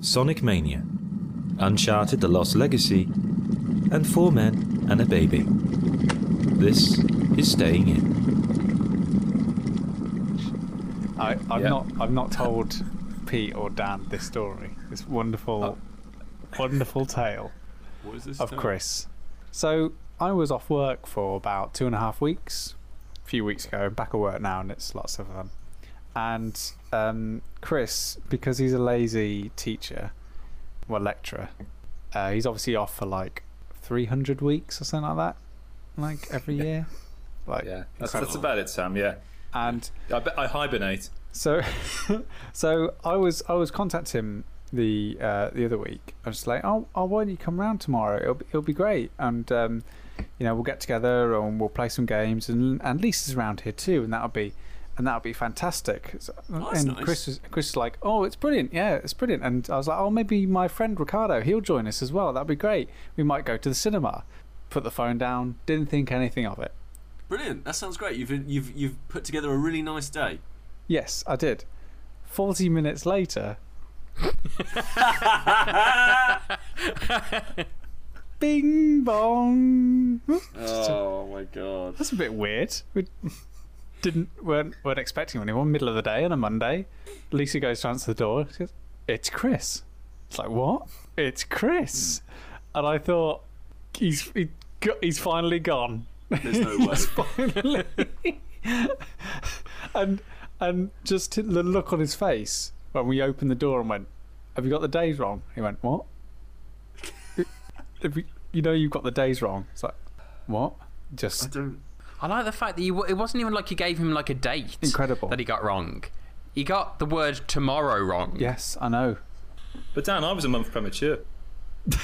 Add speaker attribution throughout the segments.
Speaker 1: Sonic Mania, Uncharted The Lost Legacy, and Four Men and a Baby. This is Staying In.
Speaker 2: I, I've
Speaker 1: Yeah.
Speaker 2: not I've not told Pete or Dan this story. This wonderful, oh. wonderful tale
Speaker 3: What is this?
Speaker 2: of
Speaker 3: tale?
Speaker 2: Kris. So I was off work for about two and a half weeks, a few weeks ago. Back at work now, and it's lots of fun. And um, Kris, because he's a lazy teacher, well lecturer, uh, he's obviously off for like three hundred weeks or something like that, like every year. Like
Speaker 1: Yeah, that's, that's about it, Sam. Yeah,
Speaker 2: and
Speaker 1: I, I hibernate.
Speaker 2: So, so I was I was contacting him the uh, the other week. I was like, oh, oh, why don't you come round tomorrow? It'll be, it'll be great, and um, you know we'll get together and we'll play some games, and and Lisa's around here too, and that'll be and that would be fantastic. Oh,
Speaker 3: that's
Speaker 2: and
Speaker 3: nice.
Speaker 2: Kris was Kris was like, oh, it's brilliant, yeah, it's brilliant, and I was like, oh, maybe my friend Ricardo, he'll join us as well. That'd be great. We might go to the cinema. Put the phone down. Didn't think anything of it.
Speaker 3: Brilliant. That sounds great. You've you've you've put together a really nice day.
Speaker 2: Yes, I did. Forty minutes later, Bing bong.
Speaker 3: Oh my god.
Speaker 2: That's a bit weird. We didn't weren't weren't expecting anyone. Middle of the day on a Monday. Lisa goes to answer the door. She goes, "It's Kris." It's like what? It's Kris. Hmm. And I thought he's he he's finally gone.
Speaker 3: There's no way.
Speaker 2: finally. and and just the look on his face when we opened the door and went, "Have you got the days wrong?" He went, "What?" You know you've got the days wrong. It's like, what? Just I
Speaker 3: don't.
Speaker 4: I like the fact that you, it wasn't even like you gave him like a date.
Speaker 2: Incredible.
Speaker 4: That he got wrong. He got the word tomorrow wrong.
Speaker 2: yes, I know.
Speaker 1: But Dan, I was a month premature.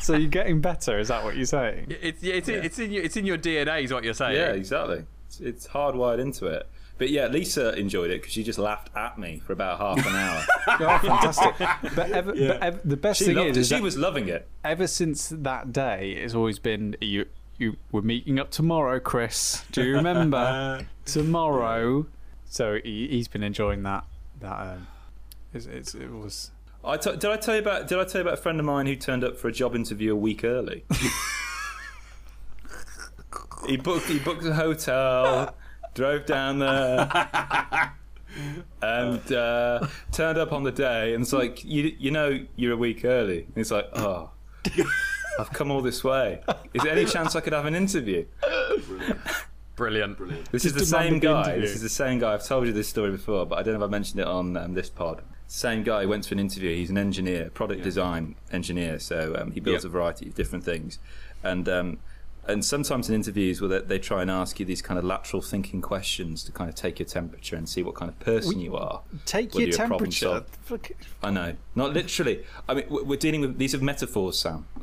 Speaker 2: So you're getting better. Is that what you're saying?
Speaker 4: It's it's it's in your it's in your DNA is what you're saying.
Speaker 1: Yeah, exactly. It's, it's hardwired into it. But yeah, Lisa enjoyed it because she just laughed at me for about half an hour.
Speaker 2: Oh, fantastic! But, ever, but ever, the best
Speaker 1: she
Speaker 2: thing
Speaker 1: loved
Speaker 2: is,
Speaker 1: She
Speaker 2: that
Speaker 1: was loving it.
Speaker 2: ever since that day, it's always been you. You we're meeting up tomorrow, Kris. Do you remember tomorrow? So he, he's been enjoying that. That um, it's, it's, it was.
Speaker 1: I t- did I tell you about? Did I tell you about a friend of mine who turned up for a job interview a week early? he booked. He booked a hotel, drove down there, and uh, turned up on the day. And it's like, you, you know, you're a week early. And it's like, oh, I've come all this way. Is there any chance I could have an interview?
Speaker 4: Brilliant. Brilliant.
Speaker 1: This is the same
Speaker 2: the
Speaker 1: guy.
Speaker 2: interview.
Speaker 1: This is the same guy. I've told you this story before, but I don't know if I mentioned it on um, this pod. Same guy went for an interview. He's an engineer, product design engineer. So um, he builds
Speaker 3: Yeah.
Speaker 1: a variety of different things, and um, and sometimes in interviews where they, they try and ask you these kind of lateral thinking questions to kind of take your temperature and see what kind of person you are.
Speaker 2: Take your temperature.
Speaker 1: I know, not literally. I mean, we're we're dealing with these are metaphors, Sam.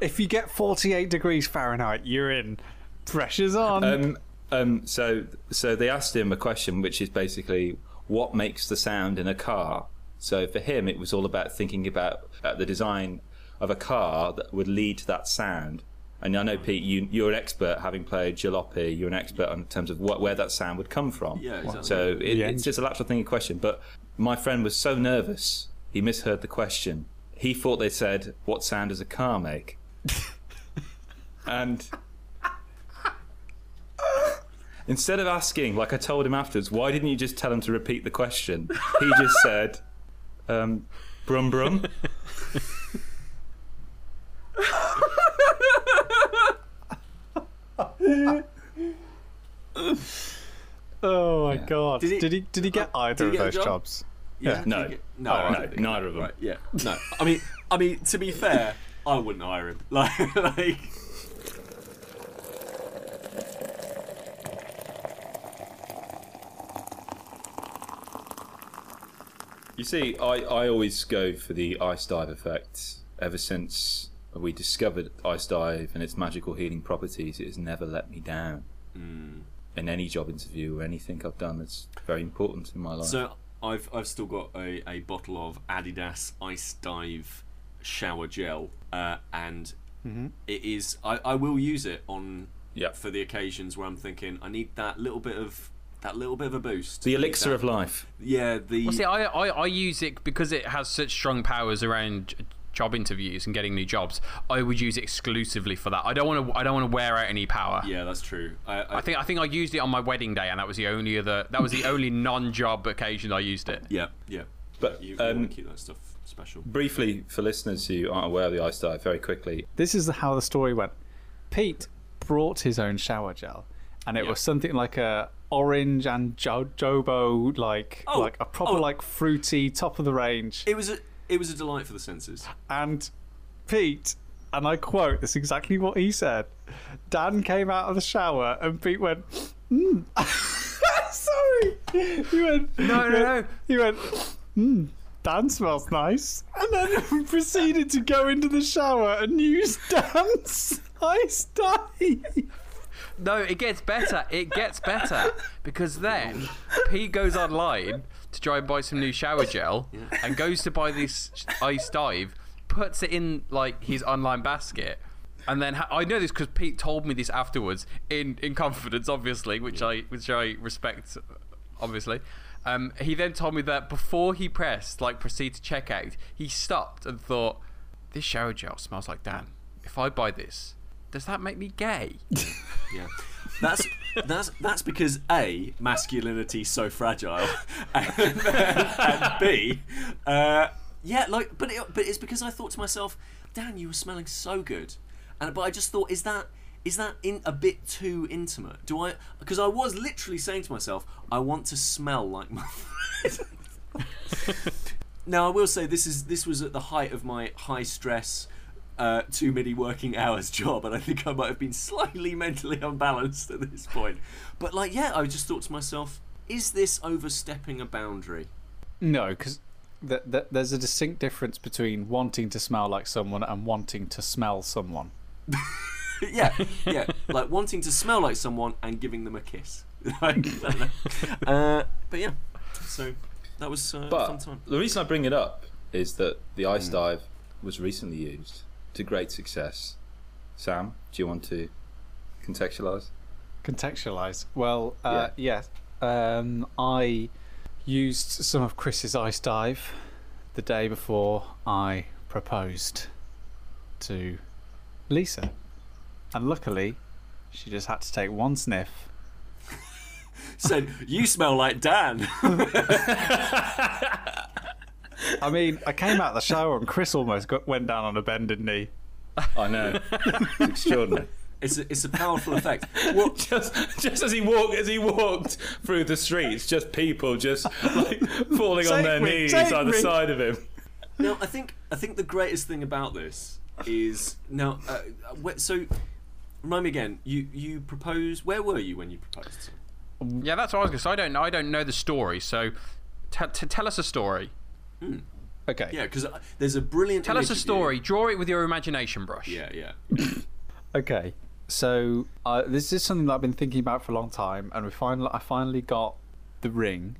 Speaker 2: If you get 48 degrees Fahrenheit, you're in. Pressure's on.
Speaker 1: Um, um, so, so they asked him a question, which is basically what makes the sound in a car. So for him, it was all about thinking about uh, the design of a car that would lead to that sound. And I know, Pete, you, you're an expert, having played jalopy. You're an expert in terms of what, where that sound would come from.
Speaker 3: Yeah, exactly.
Speaker 1: So it,
Speaker 2: The
Speaker 1: it's just a lateral thinking question. But my friend was so nervous, he misheard the question. He thought they said, "What sound does a car make?" and Instead of asking, like I told him afterwards, why didn't you just tell him to repeat the question? He just said, um, brum brum.
Speaker 2: oh my
Speaker 1: Yeah.
Speaker 2: god!
Speaker 3: Did he,
Speaker 2: Did
Speaker 3: he-
Speaker 2: did he get uh,
Speaker 3: either he
Speaker 2: of
Speaker 3: get a
Speaker 2: those
Speaker 3: job?
Speaker 2: jobs?
Speaker 3: Yeah.
Speaker 1: No.
Speaker 3: get- no,
Speaker 1: Oh,
Speaker 3: right,
Speaker 1: no, neither of them.
Speaker 3: Right, yeah. No. I mean, I mean, to be fair, I wouldn't hire him. Like, like.
Speaker 1: You see, I, I always go for the ice dive effect. Ever since we discovered ice dive and its magical healing properties, it has never let me down. In any job interview or anything I've done that's very important in my life.
Speaker 3: So I've I've still got a, a bottle of Adidas Ice Dive shower gel, uh, and it is I, I will use it on
Speaker 1: Yeah.
Speaker 3: for the occasions where I'm thinking I need that little bit of that little bit of a boost.
Speaker 1: The elixir
Speaker 3: That-
Speaker 1: of life.
Speaker 3: Yeah, the
Speaker 4: Well, see, I, I, I use it because it has such strong powers around j- job interviews and getting new jobs. I would use it exclusively for that. I don't want to. I don't want to wear out any power.
Speaker 3: yeah, that's true. I, I,
Speaker 4: I think I think I used it on my wedding day, and that was the only other. That was the only non-job occasion I used it.
Speaker 3: yeah, yeah.
Speaker 1: But,
Speaker 3: you, you
Speaker 1: um,
Speaker 3: want to keep that stuff special.
Speaker 1: Briefly, for listeners who aren't aware of the ice dive, very quickly,
Speaker 2: This is how the story went. Pete brought his own shower gel, and it
Speaker 3: Yeah.
Speaker 2: was something like a orange and jo- jobo, like
Speaker 3: Oh,
Speaker 2: like a proper
Speaker 3: oh.
Speaker 2: like fruity top of the range.
Speaker 3: It was a it was a delight for the senses.
Speaker 2: And Pete, and I quote, this is exactly what he said. Dan came out of the shower, and Pete went, mm. "Sorry." He went,
Speaker 4: No, no, no.
Speaker 2: He went, "Hmm, Dan smells nice," and then proceeded to go into the shower and use Dan's ice dive.
Speaker 4: No, it gets better. It gets better because then Pete goes online to try and buy some new shower gel and goes to buy this ice dive, puts it in like his online basket. And then ha- I know this because Pete told me this afterwards in, in confidence, obviously, which I which I respect, obviously. Um, he then told me that before he pressed like proceed to checkout, he stopped and thought, "This shower gel smells like Dan. If I buy this, does that make me gay?"
Speaker 3: Yeah, that's that's that's because a masculinity so fragile, and, and b, uh, yeah, like, but it, but it's because I thought to myself, Dan, you were smelling so good, and but I just thought, is that is that in a bit too intimate? Do I? Because I was literally saying to myself, I want to smell like my. now I will say this is this was at the height of my high stress uh, too many working hours job, and I think I might have been slightly mentally unbalanced at this point. But like, yeah, I just thought to myself, is this overstepping a boundary?
Speaker 2: No, because th- th- there's a distinct difference between wanting to smell like someone and wanting to smell someone.
Speaker 3: yeah, yeah, like wanting to smell like someone and giving them a kiss. I uh, but yeah, so that was uh, a fun
Speaker 1: but
Speaker 3: time.
Speaker 1: the reason I bring it up is that the ice dive was recently used to great success. Sam, do you want to contextualise?
Speaker 2: Contextualize. Well, uh, yeah. Um, I used some of Kris's ice dive the day before I proposed to Lisa, and luckily, she just had to take one sniff.
Speaker 3: Said you smell like Dan.
Speaker 2: I mean, I came out of the shower and Kris almost got, went down on a bended knee.
Speaker 1: I know, it's extraordinary.
Speaker 3: it's a, it's a powerful effect. Well,
Speaker 1: Just, just as he walked, as he walked through the streets, just people just like falling on their
Speaker 2: me,
Speaker 1: knees
Speaker 2: take
Speaker 1: either
Speaker 2: me.
Speaker 1: side of him.
Speaker 3: now I think I think the greatest thing about this is now. Uh, so remind me again. You you proposed. Where were you when you proposed?
Speaker 4: Yeah, that's what I was going to say. I don't know. I don't know the story, so t- t- tell us a story.
Speaker 2: Okay.
Speaker 3: Yeah, because there's a brilliant.
Speaker 4: Tell us a
Speaker 3: of you.
Speaker 4: story. Draw it with your imagination brush.
Speaker 3: Yeah, yeah.
Speaker 2: Okay, so uh, this is something that I've been thinking about for a long time, and we finally, I finally got the ring,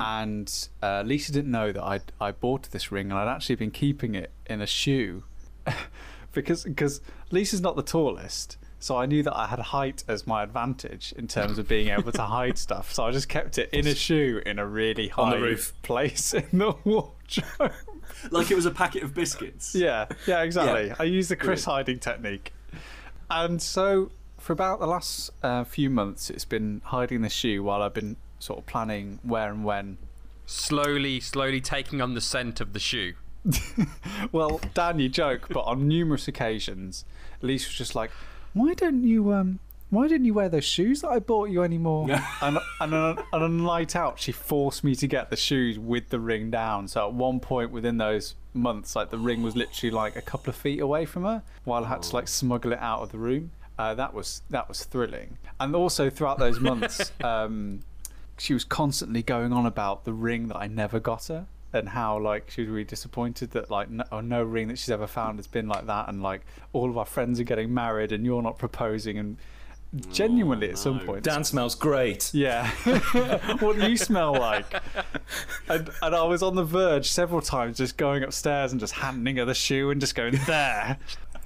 Speaker 2: and uh, Lisa didn't know that I I bought this ring, and I'd actually been keeping it in a shoe, because because Lisa's not the tallest. So I knew that I had height as my advantage in terms of being able to hide stuff. So I just kept it in a shoe in a really high
Speaker 1: On the roof.
Speaker 2: place in the wardrobe.
Speaker 3: Like it was a packet of biscuits.
Speaker 2: Yeah, yeah, exactly.
Speaker 3: Yeah.
Speaker 2: I use the Kris
Speaker 3: Brilliant.
Speaker 2: hiding technique. And so, for about the last uh, few months, it's been hiding the shoe while I've been sort of planning where and when.
Speaker 4: Slowly, slowly taking on the scent of the shoe.
Speaker 2: Well, Dan, you joke, but on numerous occasions, Lisa was just like, "Why don't you um?" Why didn't you wear those shoes that I bought you anymore? and and on, and on a night out, she forced me to get the shoes with the ring down. So at one point within those months, like the ring was literally like a couple of feet away from her, while I had to like smuggle it out of the room. Uh, that was that was thrilling. And also throughout those months, um, she was constantly going on about the ring that I never got her and how like she was really disappointed that like no, oh, no ring that she's ever found has been like that and like all of our friends are getting married and you're not proposing and genuinely at some
Speaker 3: no.
Speaker 2: point
Speaker 1: Dan smells great.
Speaker 2: yeah what do you smell like and, and i was on the verge several times just going upstairs and just handing her the shoe and just going there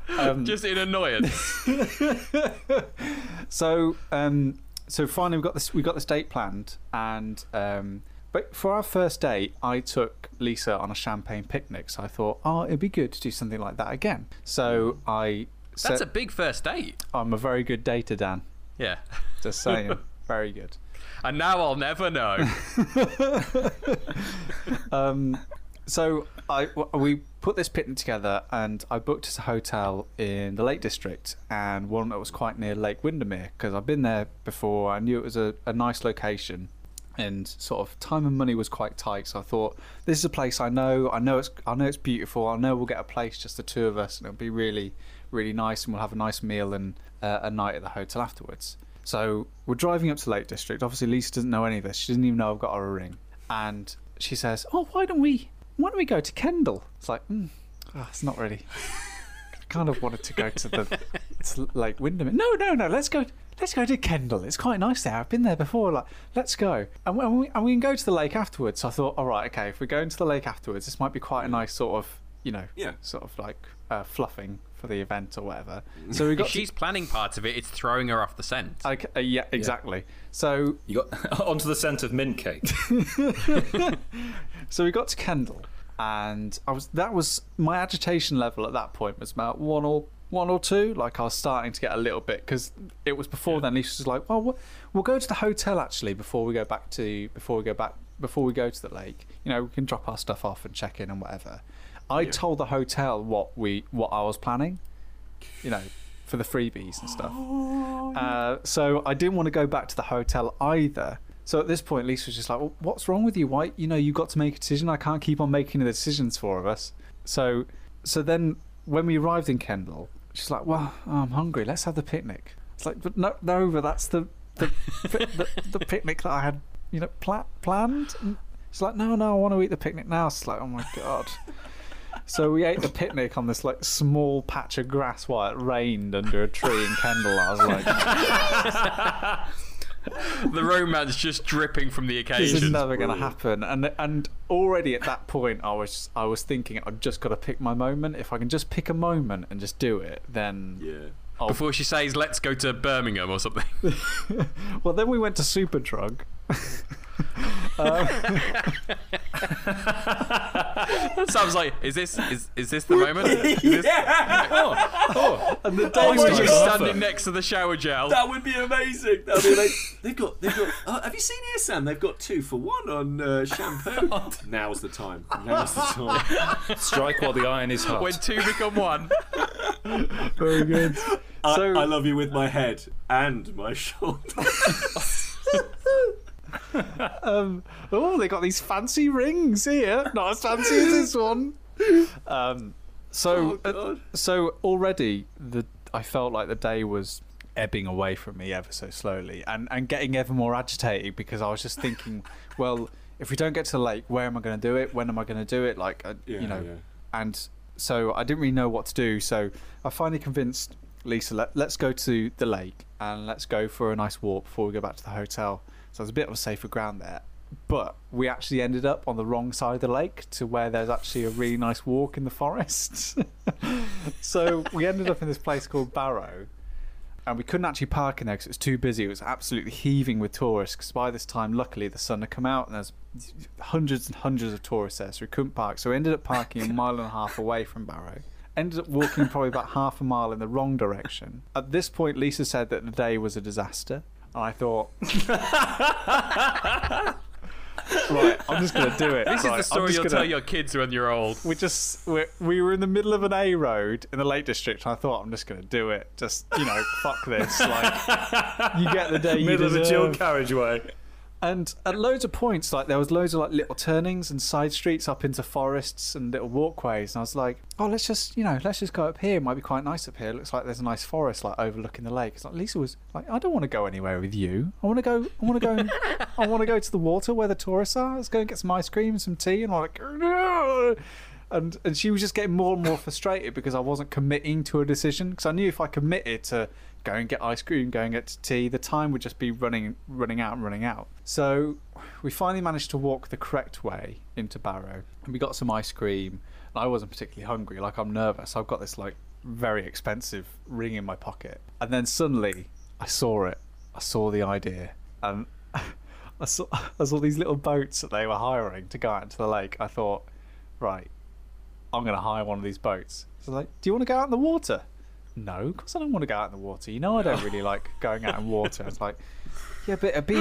Speaker 2: um,
Speaker 4: Just in annoyance.
Speaker 2: so um, so finally we got this we got this date planned, and um, but for our first date, I took Lisa on a champagne picnic. So I thought, oh, it'd be good to do something like that again. So I
Speaker 4: That's a big first date.
Speaker 2: I'm a very good dater, Dan.
Speaker 4: Yeah.
Speaker 2: Just saying, very good.
Speaker 4: And now I'll never know.
Speaker 2: Um, so I we put this picnic together, and I booked us a hotel in the Lake District, and one that was quite near Lake Windermere because I've been there before. I knew it was a, a nice location, and sort of time and money was quite tight. So I thought this is a place I know. I know it's I know it's beautiful. I know we'll get a place just the two of us, and it'll be really really nice, and we'll have a nice meal and uh, a night at the hotel afterwards. So we're driving up to Lake District. Obviously, Lisa doesn't know any of this. She doesn't even know I've got her a ring. And she says, "Oh, why don't we? Why don't we go to Kendal?" It's like, mm, oh, it's not really. I kind of wanted to go to the to Lake Windermere. No, no, no. Let's go. Let's go to Kendal. It's quite nice there. I've been there before. Like, let's go. And we, and we, and we can go to the lake afterwards. So I thought, all right, okay. If we go into the lake afterwards, this might be quite a nice sort of, you know,
Speaker 3: Yeah.
Speaker 2: sort of like uh, fluffing for the event or whatever. So we got.
Speaker 4: if she's planning parts of it, it's throwing her off the scent.
Speaker 2: I c- uh, yeah, exactly. So
Speaker 1: You got onto the scent of mint cake.
Speaker 2: So we got to Kendal, and I was that was my agitation level at that point was about one or one or two. Like I was starting to get a little bit because it was before then. Lisa was like, "Well, we'll- we'll go to the hotel actually before we go back to before we go back before we go to the lake. You know, we can drop our stuff off and check in and whatever." I told the hotel what we what I was planning. You know, for the freebies and stuff. Uh, so I didn't want to go back to the hotel either. So at this point, Lisa was just like, well, "What's wrong with you? Why? You know, you got to make a decision. I can't keep on making the decisions for us." So, so then when we arrived in Kendal, she's like, "Well, I'm hungry. Let's have the picnic." It's like, "But no, no, but that's the the the, the picnic that I had, you know, pla- planned." And she's like, "No, no, I want to eat the picnic now." It's like, "Oh my god." So we ate the picnic on this like small patch of grass while it rained under a tree in Kendal. I was like,
Speaker 4: the romance just dripping from the occasion.
Speaker 2: this is never going to happen. And and already at that point, I was I was thinking I've just got to pick my moment. If I can just pick a moment and just do it, then
Speaker 3: Yeah.
Speaker 2: I'll
Speaker 4: Before she says, let's go to Birmingham or something.
Speaker 2: well, then we went to Superdrug. um,
Speaker 4: Sounds like, is this is, is this the moment? Is this,
Speaker 1: oh,
Speaker 2: and the
Speaker 4: I
Speaker 2: day
Speaker 4: was
Speaker 2: was
Speaker 4: just standing next to the shower gel.
Speaker 3: That would be amazing. That'd be amazing. They've got, they've got. Uh, have you seen here, Sam? They've got two for one on uh, shampoo. Now's the time. Now's the time.
Speaker 1: strike while the iron is hot.
Speaker 4: When two become one.
Speaker 2: very good.
Speaker 3: I,
Speaker 2: So-
Speaker 3: I love you with my head and my shoulder.
Speaker 2: Um, oh, they got these fancy rings here. Not as fancy as this one. Um, so,
Speaker 3: Oh,
Speaker 2: uh, so already the I felt like the day was ebbing away from me ever so slowly, and and getting ever more agitated because I was just thinking, well, if we don't get to the lake, where am I going to do it? When am I going to do it? Like, uh,
Speaker 3: Yeah,
Speaker 2: you know,
Speaker 3: yeah.
Speaker 2: and so I didn't really know what to do. So I finally convinced Lisa, Let, let's go to the lake and let's go for a nice walk before we go back to the hotel. So there's a bit of a safer ground there. But we actually ended up on the wrong side of the lake to where there's actually a really nice walk in the forest. so we ended up in this place called Barrow. And we couldn't actually park in there because it was too busy. It was absolutely heaving with tourists. Because by this time, luckily, the sun had come out and there's hundreds and hundreds of tourists there, so we couldn't park. So we ended up parking a mile and a half away from Barrow. Ended up walking probably about half a mile in the wrong direction. At this point, Lisa said that the day was a disaster. I thought, right, I'm just going to do it.
Speaker 4: This
Speaker 2: Right,
Speaker 4: is the story you'll
Speaker 2: gonna-
Speaker 4: tell your kids when you're old.
Speaker 2: we just we we were in the middle of an A road in the Lake District, and I thought I'm just going to do it. Just you know, fuck this. Like you get the day you
Speaker 1: Middle of a dual
Speaker 2: deserve.
Speaker 1: carriageway.
Speaker 2: And at loads of points, like there was loads of like little turnings and side streets up into forests and little walkways, and I was like, oh, let's just you know, let's just go up here. It might be quite nice up here. It looks like there's a nice forest like overlooking the lake. It's like Lisa was like, I don't want to go anywhere with you. I want to go. I want to go. and- I want to go to the water where the tourists are. Let's go and get some ice cream and some tea. And I'm like, no. And and she was just getting more and more frustrated because I wasn't committing to a decision. Because I knew if I committed to go and get ice cream, go and get tea, the time would just be running running out and running out. So we finally managed to walk the correct way into Barrow, and we got some ice cream. And I wasn't particularly hungry. Like I'm nervous. I've got this like very expensive ring in my pocket, and then suddenly I saw it. I saw the idea, and I saw I saw these little boats that they were hiring to go out into the lake. I thought, right, I'm going to hire one of these boats. So like, do you want to go out in the water? No, of course I don't want to go out in the water. You know I don't really like going out in water. It's like, yeah, but it'll be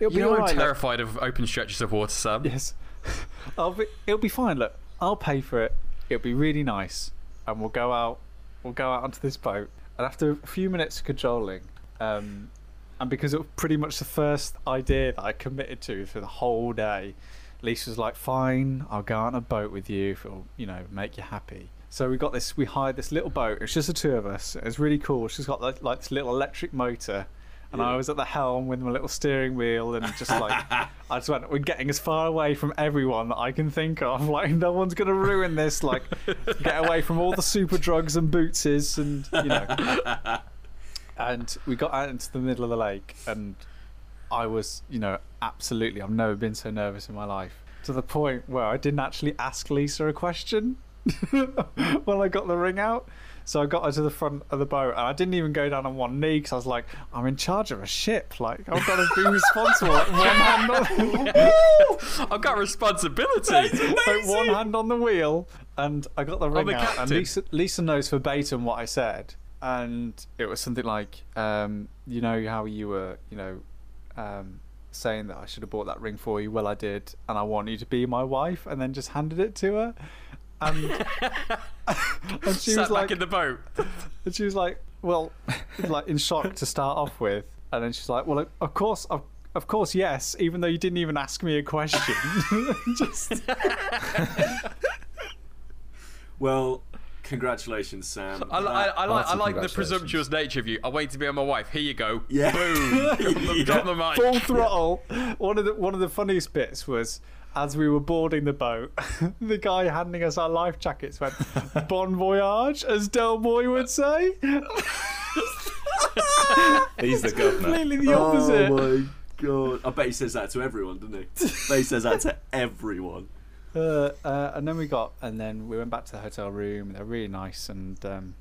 Speaker 2: it'll be
Speaker 4: You know
Speaker 2: all
Speaker 4: I'm
Speaker 2: right. look."
Speaker 4: terrified of open stretches of water, Sam.
Speaker 2: Yes, I'll be, it'll be fine. Look, I'll pay for it. It'll be really nice, and we'll go out. We'll go out onto this boat, and after a few minutes of cajoling, um, and because it was pretty much the first idea that I committed to for the whole day, Lisa was like, "Fine, I'll go out on a boat with you if it'll, you know, make you happy." So we got this. We hired this little boat. It's just the two of us. It's really cool. She's got like, like this little electric motor, and I was at the helm with my little steering wheel, and just like I just went, we're getting as far away from everyone that I can think of. Like no one's gonna ruin this. Like get away from all the super drugs and bootses, and you know. And we got out into the middle of the lake, and I was, you know, absolutely. I've never been so nervous in my life. To the point where I didn't actually ask Lisa a question when I got the ring out. So I got her to the front of the boat, and I didn't even go down on one knee because I was like, "I'm in charge of a ship. Like I've got to be responsible. Like, one hand on,
Speaker 4: I've got responsibility.
Speaker 2: like, one hand on the wheel, and I got the ring
Speaker 4: the
Speaker 2: out. And. Lisa, Lisa knows verbatim what I said, and it was something like, um, "You know how you were, you know." Um, saying that I should have bought that ring for you. Well, I did, and I want you to be my wife, and then just handed it to her. And, and she
Speaker 4: Sat
Speaker 2: was like,
Speaker 4: in the boat.
Speaker 2: and she was like, well, like in shock to start off with, and then she's like, well, of course, of, of course, yes, even though you didn't even ask me a question. just
Speaker 3: Well, congratulations, Sam.
Speaker 4: I, li- I, I like, I like the presumptuous nature of you. I wait to be on my wife. Here you go.
Speaker 3: Yeah.
Speaker 4: Boom. Drop the mic.
Speaker 2: full throttle. One of the one of the funniest bits was. As we were boarding the boat, the guy handing us our life jackets went "Bon voyage," as Del Boy would say.
Speaker 1: He's the governor.
Speaker 2: Completely the opposite.
Speaker 3: Oh my god! I bet he says that to everyone, doesn't he? I bet he says that to everyone.
Speaker 2: Uh, uh, and then we got, and then we went back to the hotel room. They're really nice, and um,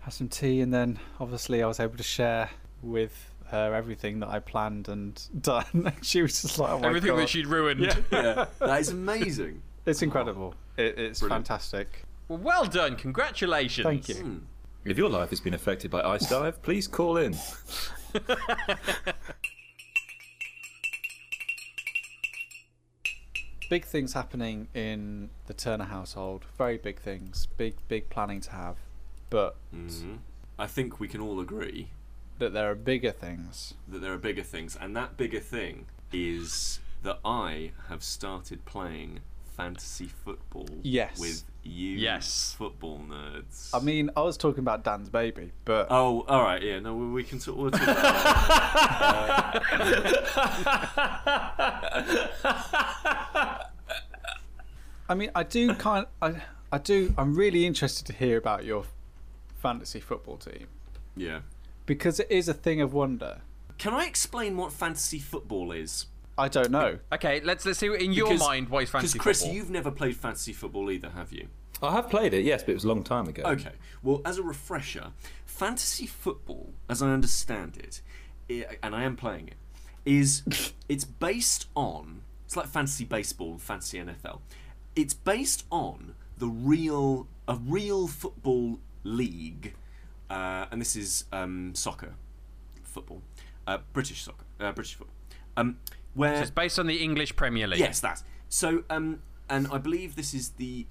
Speaker 2: had some tea. And then, obviously, I was able to share with her everything that I planned and done. And she was just like, "Oh my
Speaker 4: Everything
Speaker 2: god,
Speaker 4: that she'd ruined.
Speaker 2: Yeah.
Speaker 3: Yeah, that is amazing.
Speaker 2: it's incredible. It, it's
Speaker 3: Brilliant.
Speaker 2: fantastic.
Speaker 4: Well, well done. Congratulations.
Speaker 2: Thank you.
Speaker 3: Hmm.
Speaker 1: If your life has been affected by ice dive, please call in.
Speaker 2: Big things happening in the Turner household. Very big things. Big, big planning to have, but
Speaker 3: Mhm. I think we can all agree
Speaker 2: that there are bigger things.
Speaker 3: that there are bigger things, and that bigger thing is that I have started playing fantasy football
Speaker 2: Yes.
Speaker 3: with you
Speaker 4: Yes.
Speaker 3: football nerds.
Speaker 2: I mean, I was talking about Dan's baby, but
Speaker 3: Oh, all right, yeah. No, we we can talk. We'll talk about that.
Speaker 2: Uh, I mean, I do kind. I, I do. I'm really interested to hear about your fantasy football team
Speaker 3: yeah.
Speaker 2: Because it is a thing of wonder.
Speaker 3: Can I explain what fantasy football is?
Speaker 2: I don't know.
Speaker 4: Okay, let's let's see in your
Speaker 3: Because-
Speaker 4: mind why is fantasy football.
Speaker 3: Because
Speaker 4: fantasy
Speaker 3: Kris,
Speaker 4: football.
Speaker 3: you've never played fantasy football either, have you?
Speaker 1: I have played it, yes, but it was a long time ago.
Speaker 3: Okay. Well, as a refresher, fantasy football, as I understand it, i and I am playing it, is it's based on it's like fantasy baseball and fantasy NFL. It's based on the real a real football league, uh, and this is um, soccer, football, uh, British soccer, uh, British football, um, where
Speaker 4: So it's based on the English Premier League.
Speaker 3: Yes, that. So, um, and I believe this is the,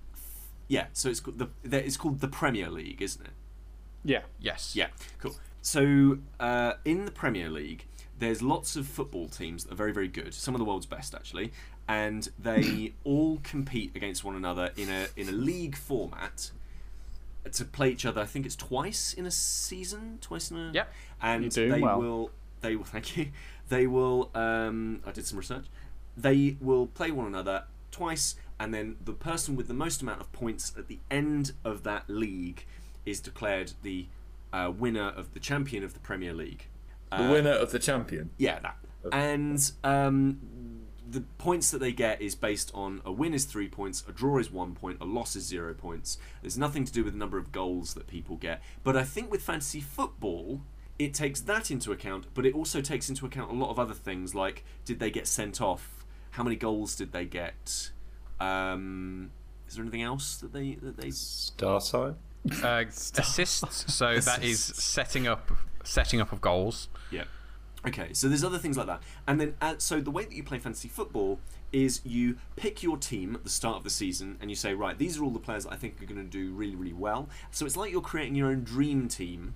Speaker 3: yeah. So it's called the. the- It's called the Premier League, isn't it?
Speaker 2: Yeah.
Speaker 4: Yes.
Speaker 3: Yeah. Cool. So, uh, in the Premier League, there's lots of football teams that are very, very good. Some of the world's best, actually, and they all compete against one another in a in a league format to play each other. I think it's twice in a season, twice in a.
Speaker 4: Yep.
Speaker 3: And
Speaker 2: You're doing
Speaker 3: they
Speaker 2: well.
Speaker 3: will. They will. Thank you. They will. Um, I did some research. They will play one another twice, and then the person with the most amount of points at the end of that league is declared the uh, winner of the champion of the Premier League.
Speaker 1: The
Speaker 3: Uh,
Speaker 1: winner of the champion.
Speaker 3: yeah, that. And um, the points that they get is based on a win is three points, a draw is one point, a loss is zero points. There's nothing to do with the number of goals that people get. But I think with fantasy football, it takes that into account, but it also takes into account a lot of other things like did they get sent off? How many goals did they get? Um, is there anything else that they that they?
Speaker 1: Star sign.
Speaker 4: Uh, assists. So that is setting up setting up of goals.
Speaker 3: Yeah. Okay, so there's other things like that, and then uh, so the way that you play fantasy football is you pick your team at the start of the season, and you say, right, these are all the players that I think are going to do really, really well. So it's like you're creating your own dream team,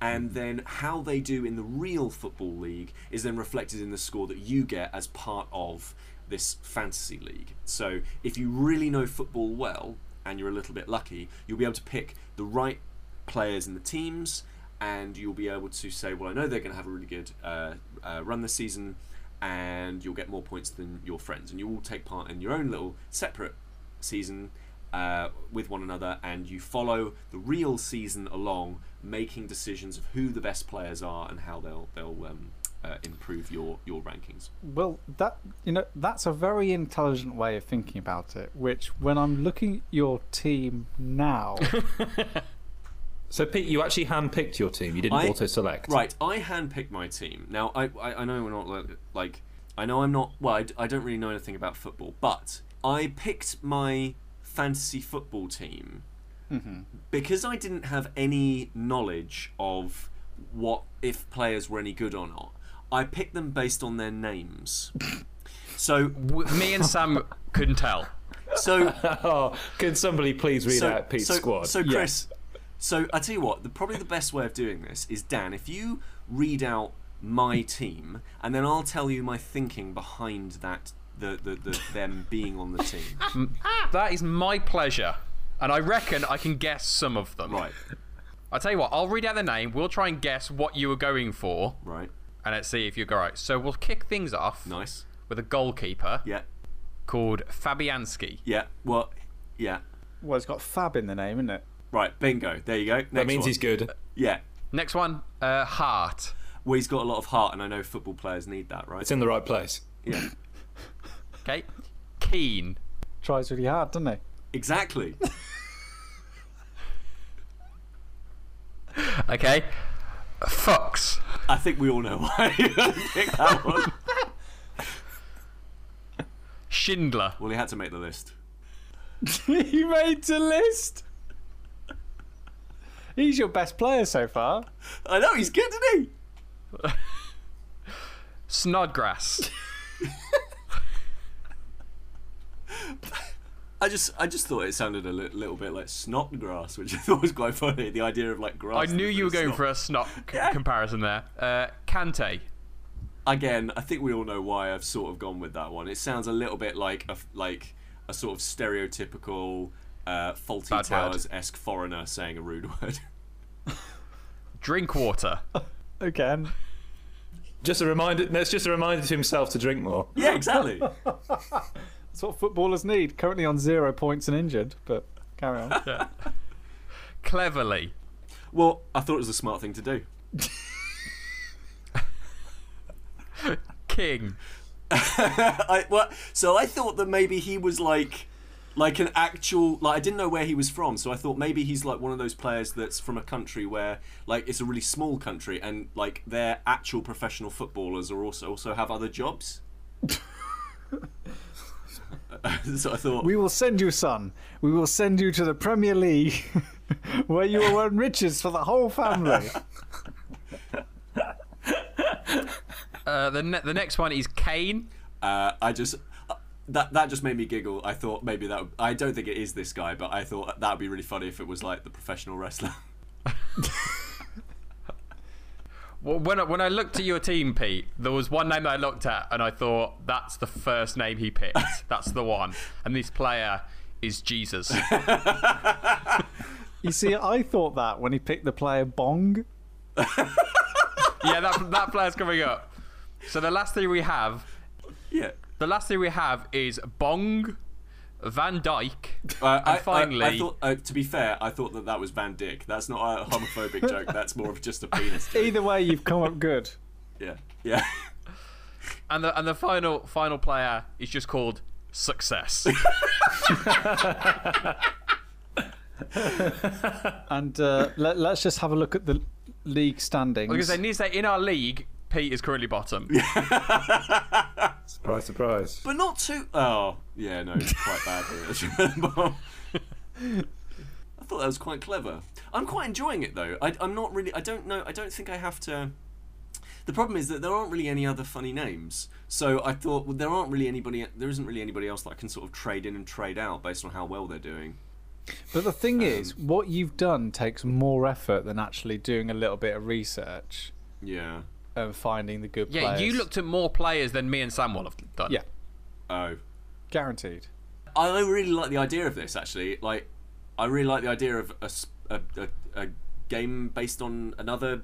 Speaker 3: and then how they do in the real football league is then reflected in the score that you get as part of this fantasy league. So if you really know football well and you're a little bit lucky, you'll be able to pick the right players in the teams and you'll be able to say, well, I know they're going to have a really good uh, uh, run this season, and you'll get more points than your friends, and you all take part in your own little separate season uh, with one another, and you follow the real season along, making decisions of who the best players are and how they'll they'll um, uh, improve your your rankings.
Speaker 2: Well, that you know that's a very intelligent way of thinking about it. Which, when I'm looking at your team now,
Speaker 1: So Pete, you actually handpicked your team. You didn't
Speaker 3: I-
Speaker 1: auto-select.
Speaker 3: Right, I handpicked my team. Now, I, I, I know we're not like, like, I know I'm not, well, I don't really know anything about football, but I picked my fantasy football team mm-hmm. because I didn't have any knowledge of what, if players were any good or not. I picked them based on their names. So,
Speaker 4: W- me and Sam couldn't tell.
Speaker 3: so
Speaker 1: Oh, can somebody please read
Speaker 3: so,
Speaker 1: out Pete's
Speaker 3: so,
Speaker 1: squad?
Speaker 3: So, Kris, so I tell you what, the, probably the best way of doing this is Dan. If you read out my team, and then I'll tell you my thinking behind that, the, the, the them being on the team.
Speaker 4: That is my pleasure, and I reckon I can guess some of them.
Speaker 3: Right,
Speaker 4: I'll tell you what. I'll read out the name. We'll try and guess what you were going for,
Speaker 3: right,
Speaker 4: and let's see if you're right. So we'll kick things off
Speaker 3: nice.
Speaker 4: with a goalkeeper
Speaker 3: Yeah,
Speaker 4: called Fabianski.
Speaker 3: yeah. Well, yeah.
Speaker 2: well, it's got Fab in the name, isn't it?
Speaker 3: Right, bingo. There you go. Next
Speaker 1: that means
Speaker 3: one.
Speaker 1: he's good.
Speaker 3: Yeah.
Speaker 4: Next one, uh, Hart.
Speaker 3: Well, he's got a lot of heart, and I know football players need that, right?
Speaker 1: It's in the right place.
Speaker 3: Yeah.
Speaker 4: Okay, Keen.
Speaker 2: Tries really hard, doesn't he?
Speaker 3: exactly.
Speaker 4: Okay, Fox.
Speaker 3: I think we all know why you picked that one.
Speaker 4: Schindler.
Speaker 3: Well, he had to make the list.
Speaker 2: he made the list. He's your best player so far.
Speaker 3: I know he's good, isn't he?
Speaker 4: Snodgrass.
Speaker 3: I just, I just thought it sounded a li- little bit like snot grass, which I thought was quite funny. The idea of like grass.
Speaker 4: I knew you were going for a snot c- comparison there. Uh, Kante.
Speaker 3: Again, I think we all know why I've sort of gone with that one. It sounds a little bit like a like a sort of stereotypical uh,
Speaker 4: Fawlty
Speaker 3: Towers esque foreigner saying a rude word.
Speaker 4: Drinkwater.
Speaker 2: Again.
Speaker 1: Just a reminder. No, it's just a reminder to himself to drink more.
Speaker 3: yeah, exactly.
Speaker 2: That's what footballers need. Currently on zero points and injured, but carry on.
Speaker 4: Cleverley.
Speaker 3: well, I thought it was a smart thing to do.
Speaker 4: King.
Speaker 3: I what? So I thought that maybe he was like, like an actual like I didn't know where he was from, so I thought maybe he's like one of those players that's from a country where like it's a really small country and like their actual professional footballers are also also have other jobs. so I thought,
Speaker 2: we will send you, son. We will send you to the Premier League, where you will earn riches for the whole family.
Speaker 4: Uh, the ne- the next one is Kane.
Speaker 3: uh, I just. That, that just made me giggle. I thought maybe that I don't think it is this guy, but I thought that would be really funny if it was like the professional wrestler.
Speaker 4: Well, when I, when I looked at your team, Pete, there was one name that I looked at, and I thought that's the first name he picked. that's the one, and this player is Jesus.
Speaker 2: You see, I thought that when he picked the player Bong.
Speaker 4: yeah, that that player's coming up. So the last thing we have,
Speaker 3: yeah.
Speaker 4: The last thing we have is Bong, Van Dijk,
Speaker 3: Uh, I, I-
Speaker 4: finally-
Speaker 3: I, thought, uh, to be fair, I thought that that was Van Dyck. That's not a homophobic joke. That's more of just a penis joke.
Speaker 2: Either way, you've come up good.
Speaker 3: Yeah, yeah.
Speaker 4: and the and the final final player is just called Success.
Speaker 2: And uh, let, let's just have a look at the league standings.
Speaker 4: Because was going to need to say, in our league, Pete is currently bottom.
Speaker 1: Surprise, surprise.
Speaker 3: But not too. Oh, yeah, no, it's quite bad here. I thought that was quite clever. I'm quite enjoying it though. I, I'm not really. I don't know. I don't think I have to. The problem is that there aren't really any other funny names. So I thought well, there aren't really anybody. There isn't really anybody else that I can sort of trade in and trade out based on how well they're doing.
Speaker 2: But the thing
Speaker 3: Um,
Speaker 2: is, what you've done takes more effort than actually doing a little bit of research
Speaker 3: Yeah.
Speaker 2: And finding the good
Speaker 4: Yeah,
Speaker 2: players.
Speaker 4: you looked at more players than me and Sam will have done.
Speaker 2: Yeah,
Speaker 3: Oh.
Speaker 2: guaranteed.
Speaker 3: I really like the idea of this actually. Like, I really like the idea of a game based on another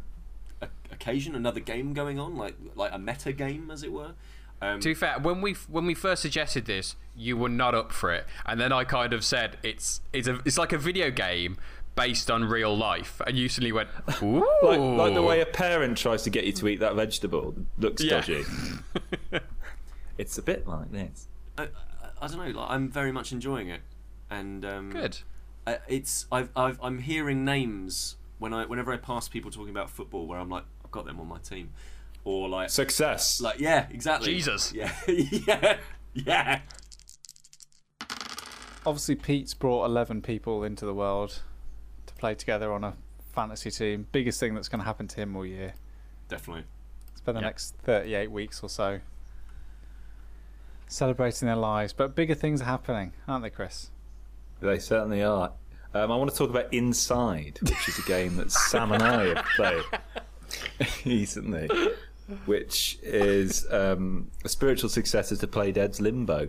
Speaker 3: o- occasion, another game going on, like like a meta game, as it were. Um,
Speaker 4: To be fair, when we when we first suggested this, you were not up for it, and then I kind of said it's it's a it's like a video game based on real life, and you suddenly went, ooh,
Speaker 1: Like, like the way a parent tries to get you to eat that vegetable looks
Speaker 4: Yeah.
Speaker 1: dodgy. it's a bit like this.
Speaker 3: I, I, I don't know. Like, I'm very much enjoying it, and um,
Speaker 4: good.
Speaker 3: I, it's I've, I've I'm hearing names when I whenever I pass people talking about football, where I'm like, I've got them on my team, or like
Speaker 1: Success.
Speaker 3: like yeah, exactly.
Speaker 4: Jesus.
Speaker 3: Yeah, yeah, yeah.
Speaker 2: Obviously, Pete's brought 11 people into the world to play together on a fantasy team. Biggest thing that's going to happen to him all year.
Speaker 3: Definitely.
Speaker 2: Spend the
Speaker 4: Yeah.
Speaker 2: next 38 weeks or so celebrating their lives. But bigger things are happening, aren't they, Kris?
Speaker 1: They certainly are. Um, I want to talk about Inside, which is a game that Sam and I have played recently, which is um, a spiritual successor to Playdead's Limbo.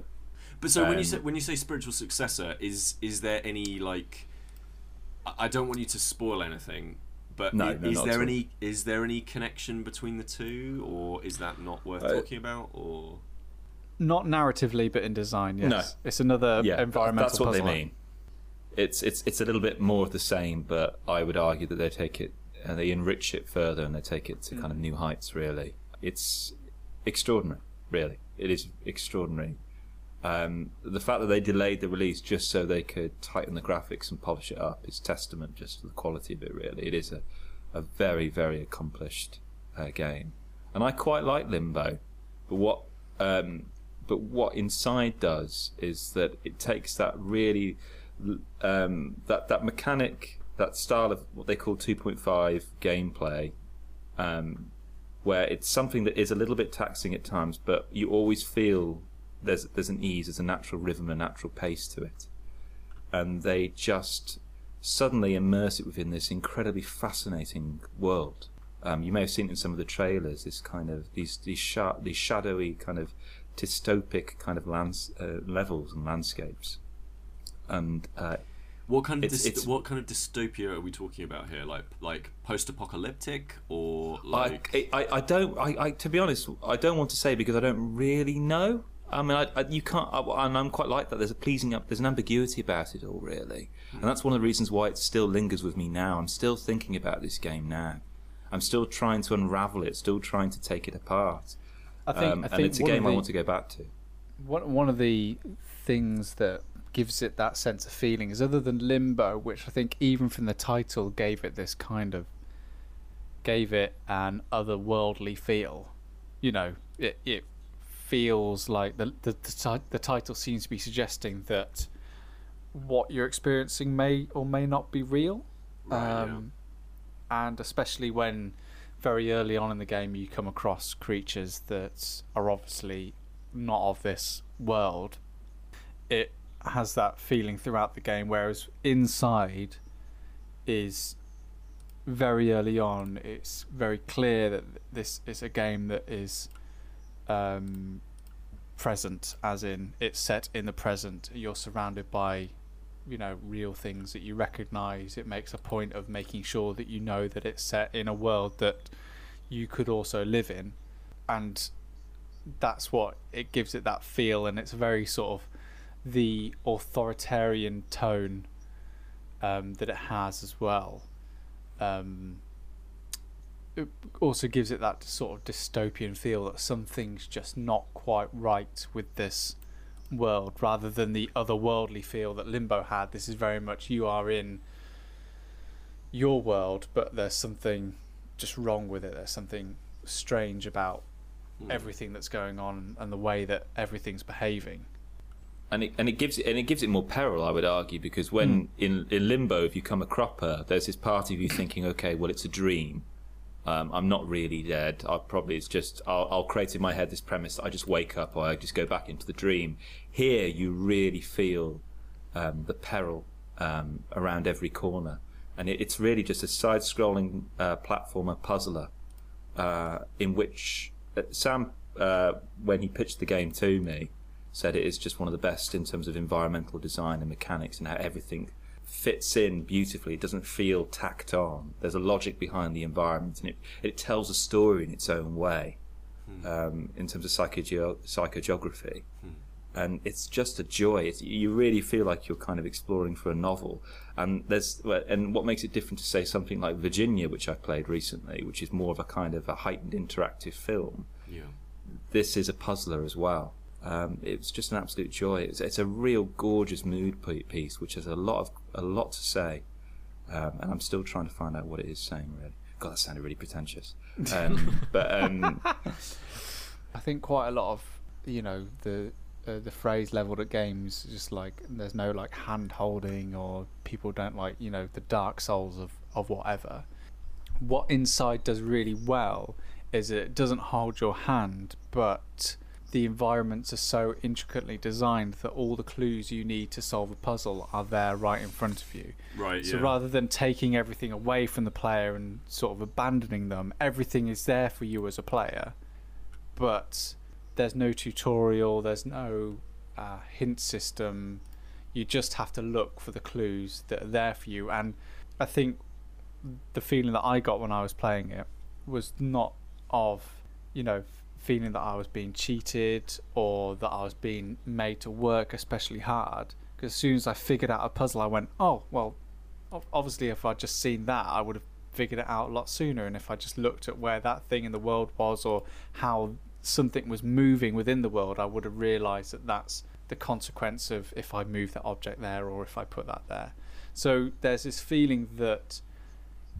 Speaker 3: But so when you
Speaker 1: Um,
Speaker 3: say when you say spiritual successor, is is there any like? I- I don't want you to spoil anything, but
Speaker 1: No,
Speaker 3: i-
Speaker 1: no,
Speaker 3: is there any is there any connection between the two, or is that not worth
Speaker 1: Uh,
Speaker 3: talking about? Or
Speaker 2: Not narratively, but in design, yes.
Speaker 1: No.
Speaker 2: It's another
Speaker 1: Yeah,
Speaker 2: environmental
Speaker 1: that's what they
Speaker 2: puzzler.
Speaker 1: mean. It's it's it's a little bit more of the same, but I would argue that they take it and they enrich it further and they take it to kind of new heights. Really, it's extraordinary. Really, it is extraordinary. Um, the fact that they delayed the release just so they could tighten the graphics and polish it up is testament just to the quality of it. Really, it is a a very very accomplished uh, game, and I quite like Limbo. But what um, but what Inside does is that it takes that really um, that that mechanic, that style of what they call 2.5 gameplay, um, where it's something that is a little bit taxing at times, but you always feel there's there's an ease, there's a natural rhythm, a natural pace to it, and they just suddenly immerse it within this incredibly fascinating world. Um, you may have seen it in some of the trailers. This kind of these these sha- these shadowy kind of dystopic kind of lands uh, levels and landscapes, and uh,
Speaker 3: what kind of
Speaker 1: It's- it's-
Speaker 3: what kind of dystopia are we talking about here? Like like post apocalyptic or
Speaker 1: I,
Speaker 3: like
Speaker 1: I, I don't. I, I, to be honest, I don't want to say because I don't really know. I mean, I, I, you can't, I, and I'm quite like that. There's a pleasing, there's an ambiguity about it all, really, and that's one of the reasons why it still lingers with me now. I'm still thinking about this game now. I'm still trying to unravel it, still trying to take it apart.
Speaker 2: I think,
Speaker 1: um,
Speaker 2: I
Speaker 1: and it's a game I want to go back to.
Speaker 2: one one of the things that gives it that sense of feeling is other than limbo which i think even from the title gave it this kind of gave it an otherworldly feel you know it it feels like the the, the, the title seems to be suggesting that what you're experiencing may or may not be real
Speaker 3: Right, yeah.
Speaker 2: um, and especially when very early on in the game you come across creatures that are obviously not of this world it has that feeling throughout the game whereas inside is very early on it's very clear that this is a game that is um, present as in it's set in the present. You're surrounded by you know real things that you recognize. It makes a point of making sure that you know that it's set in a world that you could also live in. And that's what it gives it that feel and it's very sort of the authoritarian tone um, that it has as well. Um, it also gives it that sort of dystopian feel that something's just not quite right with this world rather than the otherworldly feel that limbo had this is very much you are in your world, but there's something just wrong with it. There's something strange about
Speaker 3: Hmm.
Speaker 2: everything that's going on and the way that everything's behaving.
Speaker 1: and it and it gives it and it gives it more peril, I would argue, because when in in limbo, if you come a cropper, there's this part of you thinking, okay, well, it's a dream. Um, I'm not really dead. I probably it's just I'll, I'll create in my head this premise. I just wake up or I just go back into the dream. Here, you really feel um, the peril um, around every corner, and it, it's really just a side-scrolling uh, platformer puzzler uh, in which uh, Sam, uh, when he pitched the game to me, said it is just one of the best in terms of environmental design and mechanics and how everything fits in beautifully. It doesn't feel tacked on. There's a logic behind the environment, and it, it tells a story in its own way um, in terms of psychogeo- psychogeography. And it's just a joy. It's, you really feel like you're kind of exploring for a novel. And there's and what makes it different to say something like Virginia, which I played recently, which is more of a kind of a heightened interactive film
Speaker 3: Yeah.
Speaker 1: this is a puzzler as well. Um, it's just an absolute joy. It's, it's a real gorgeous mood piece, which has a lot of a lot to say, um, and I'm still trying to find out what it is saying. Really, God, that sounded really pretentious. Um, but um,
Speaker 2: I think quite a lot of you know the uh, the phrase leveled at games just like there's no like hand holding or people don't like you know the dark souls of of whatever. What Inside does really well is it doesn't hold your hand, but the environments are so intricately designed that all the clues you need to solve a puzzle are there right in front of you.
Speaker 3: Right.
Speaker 2: So
Speaker 3: yeah.
Speaker 2: rather than taking everything away from the player and sort of abandoning them, everything is there for you as a player. But there's no tutorial, there's no uh, hint system. You just have to look for the clues that are there for you. And I think the feeling that I got when I was playing it was not of, you know, feeling that I was being cheated or that I was being made to work especially hard. Because as soon as I figured out a puzzle, I went, oh, well, obviously if I'd just seen that, I would have figured it out a lot sooner. And if I just looked at where that thing in the world was or how something was moving within the world, I would have realised that that's the consequence of if I move that object there or if I put that there. So there's this feeling that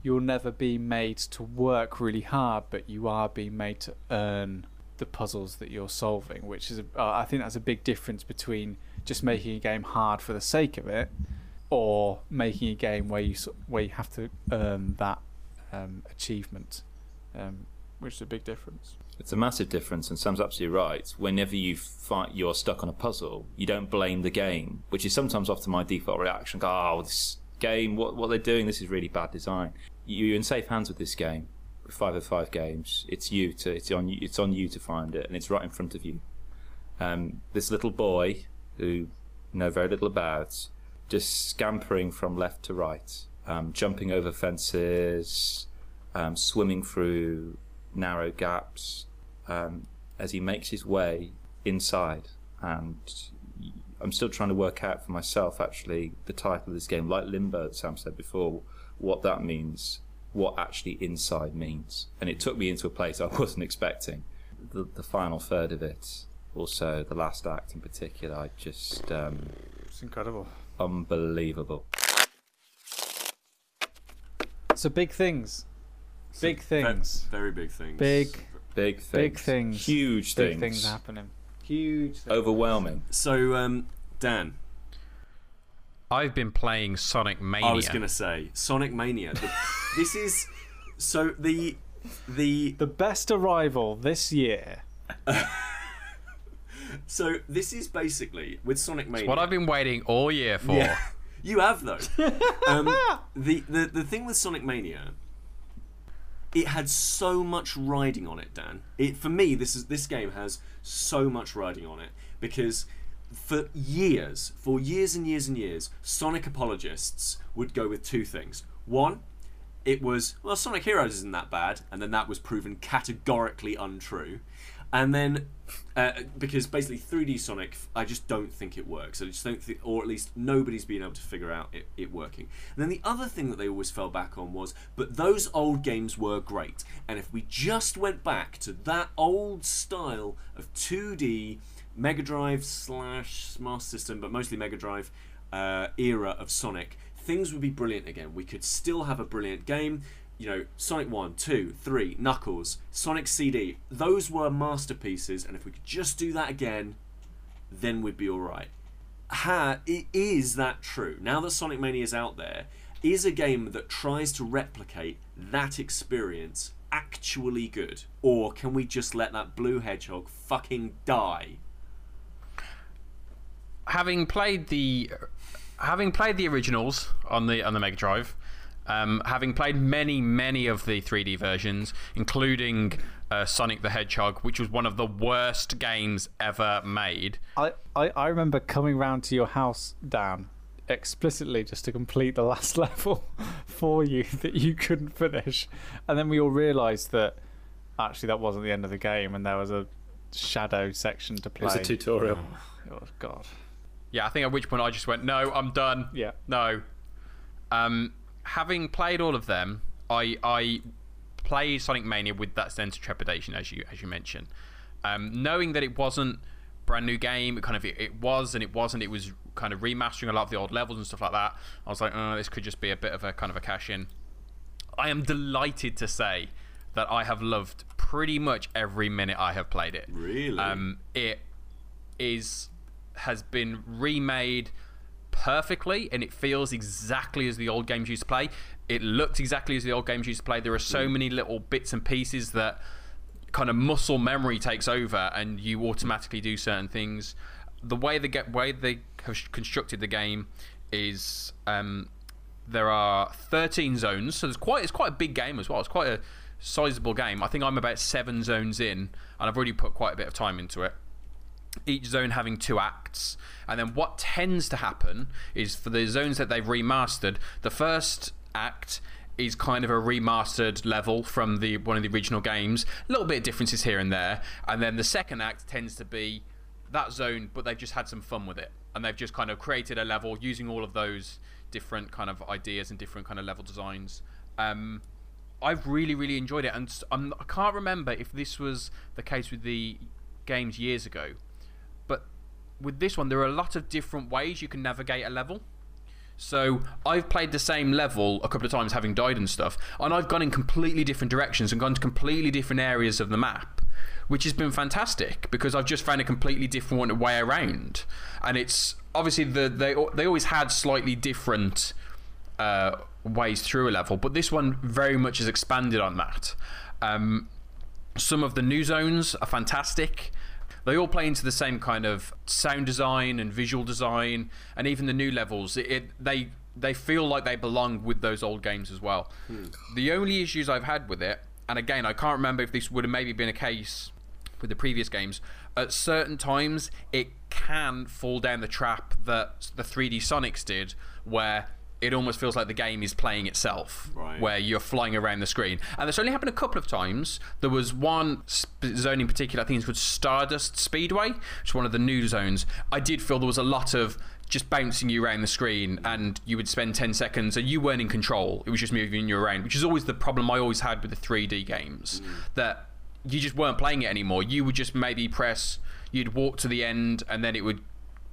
Speaker 2: you'll never be made to work really hard, but you are being made to earn the puzzles that you're solving, which is, a, uh, I think that's a big difference between just making a game hard for the sake of it, or making a game where you where you have to earn that um, achievement, um, which is a big difference.
Speaker 1: it's a massive difference. And Sam's absolutely right. Whenever you find you're stuck on a puzzle, you don't blame the game, which is sometimes often my default reaction. Oh, this game, what what they're doing, this is really bad design. You're in safe hands with this game. Five of five games, it's you to it's on it's on you to find it, and it's right in front of you. Um, this little boy who know very little about, just scampering from left to right, um, jumping over fences, um, swimming through narrow gaps um, as he makes his way inside. And I'm still trying to work out for myself, actually, the title of this game, like Limbo, Sam said before, what that means, what actually inside means. And it took me into a place I wasn't expecting. The, the final third of it, also the last act in particular, I just um,
Speaker 2: It's incredible.
Speaker 1: unbelievable.
Speaker 2: So big things, big
Speaker 3: Ve-
Speaker 2: things,
Speaker 3: very big things.
Speaker 2: Big-
Speaker 1: Big things,
Speaker 2: big things,
Speaker 1: huge
Speaker 2: big
Speaker 1: things,
Speaker 2: things happening. Huge. Things.
Speaker 1: overwhelming.
Speaker 3: So, um, Dan,
Speaker 4: I've been playing Sonic Mania.
Speaker 3: I was going to say Sonic Mania. The, this is so the the
Speaker 2: The best arrival this year.
Speaker 3: so this is basically with Sonic Mania.
Speaker 4: what I've been waiting all year for.
Speaker 3: Yeah, you have though. um, the, the the thing with Sonic Mania, it had so much riding on it, Dan. It for me, this is this game has so much riding on it because for years, for years and years and years, Sonic apologists would go with two things. One, it was well, Sonic Heroes isn't that bad, and then that was proven categorically untrue. And then, uh, because basically 3D Sonic, I just don't think it works. I just don't think, or at least nobody's been able to figure out it, it working. And then the other thing that they always fell back on was, but those old games were great. And if we just went back to that old style of 2D Mega Drive slash Master System, but mostly Mega Drive uh, era of Sonic, things would be brilliant again. We could still have a brilliant game. You know, Sonic 1, 2, 3, Knuckles, Sonic CD, those were masterpieces, and if we could just do that again, then we'd be alright. Ha, is that true? Now that Sonic Mania is out there, is a game that tries to replicate that experience actually good? Or can we just let that blue hedgehog fucking die?
Speaker 4: Having played the having played the originals on the on the Mega Drive, um, having played many many of the 3D versions, including uh, Sonic the Hedgehog, which was one of the worst games ever made.
Speaker 2: I, I, I remember coming round to your house, Dan, explicitly just to complete the last level for you that you couldn't finish. And then we all realised that actually that wasn't the end of the game and there was a shadow section to
Speaker 1: It
Speaker 2: play.
Speaker 1: was a tutorial.
Speaker 2: Oh, God.
Speaker 4: Yeah, I think at which point I just went, no, I'm done.
Speaker 2: Yeah.
Speaker 4: No. Um, having played all of them, I I played Sonic Mania with that sense of trepidation, as you as you mentioned, um, knowing that it wasn't brand new game. It kind of it, it was and it wasn't. It was kind of remastering a lot of the old levels and stuff like that. I was like, oh, this could just be a bit of a kind of a cash in. I am delighted to say that I have loved pretty much every minute I have played it.
Speaker 3: Really?
Speaker 4: Um, it is has been remade perfectly and it feels exactly as the old games used to play. It looks exactly as the old games used to play. There are so many little bits and pieces that kind of muscle memory takes over and you automatically do certain things. The way they get way they have constructed the game is um, there are 13 zones, so there's quite it's quite a big game as well. It's quite a sizable game. I think I'm about seven zones in, and I've already put quite a bit of time into it each zone having two acts. And then what tends to happen is for the zones that they've remastered, the first act is kind of a remastered level from the one of the original games. A little bit of differences here and there. And then the second act tends to be that zone, but they've just had some fun with it. And they've just kind of created a level using all of those different kind of ideas and different kind of level designs. Um, I've really, really enjoyed it, and I'm, I can't remember if this was the case with the games years ago, with this one, there are a lot of different ways you can navigate a level. So I've played the same level a couple of times, having died and stuff, and I've gone in completely different directions and gone to completely different areas of the map, which has been fantastic because I've just found a completely different way around. And it's obviously the they they always had slightly different uh, ways through a level, but this one very much has expanded on that. Um, some of the new zones are fantastic. They all play into the same kind of sound design and visual design, and even the new levels. It, it they they feel like they belong with those old games as well. Hmm. The only issues I've had with it, and again, I can't remember if this would have maybe been a case with the previous games. At certain times, it can fall down the trap that the 3D Sonics did, where it almost feels like the game is playing itself,
Speaker 3: Right.
Speaker 4: where you're flying around the screen. And this only happened a couple of times. There was one sp- zone in particular, I think it was Stardust Speedway, which is one of the new zones. I did feel there was a lot of just bouncing you around the screen, and you would spend 10 seconds and you weren't in control. It was just moving you around, which is always the problem I always had with the 3D games. Mm. That you just weren't playing it anymore. You would just maybe press, you'd walk to the end, and then it would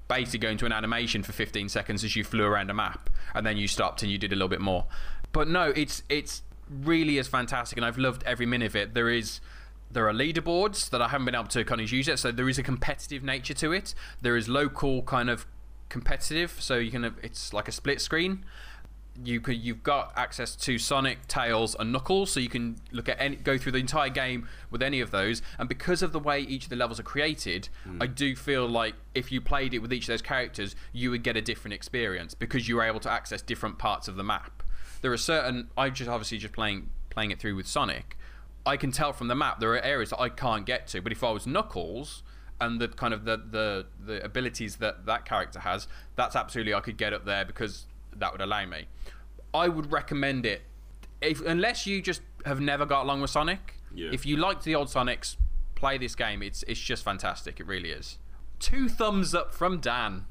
Speaker 4: basically go into an animation for 15 seconds as you flew around a map and then you stopped and you did a little bit more. But no it's it's really is fantastic and i've loved every minute of it. There is there are leaderboards that i haven't been able to kind of use it so there is a competitive nature to it. There is local kind of competitive so you can it's like a split screen you could you've got access to Sonic, Tails, and Knuckles, so you can look at any go through the entire game with any of those. And because of the way each of the levels are created, hmm. I do feel like if you played it with each of those characters, you would get a different experience because you were able to access different parts of the map. There are certain I just obviously just playing playing it through with Sonic. I can tell from the map there are areas that I can't get to, but if I was Knuckles and the kind of the the, the abilities that that character has, that's absolutely I could get up there because that would allow me. I would recommend it if unless you just have never got along with Sonic.
Speaker 3: Yeah.
Speaker 4: If you liked the old Sonics, play this game. It's it's just fantastic. It really is. Two thumbs up from Dan.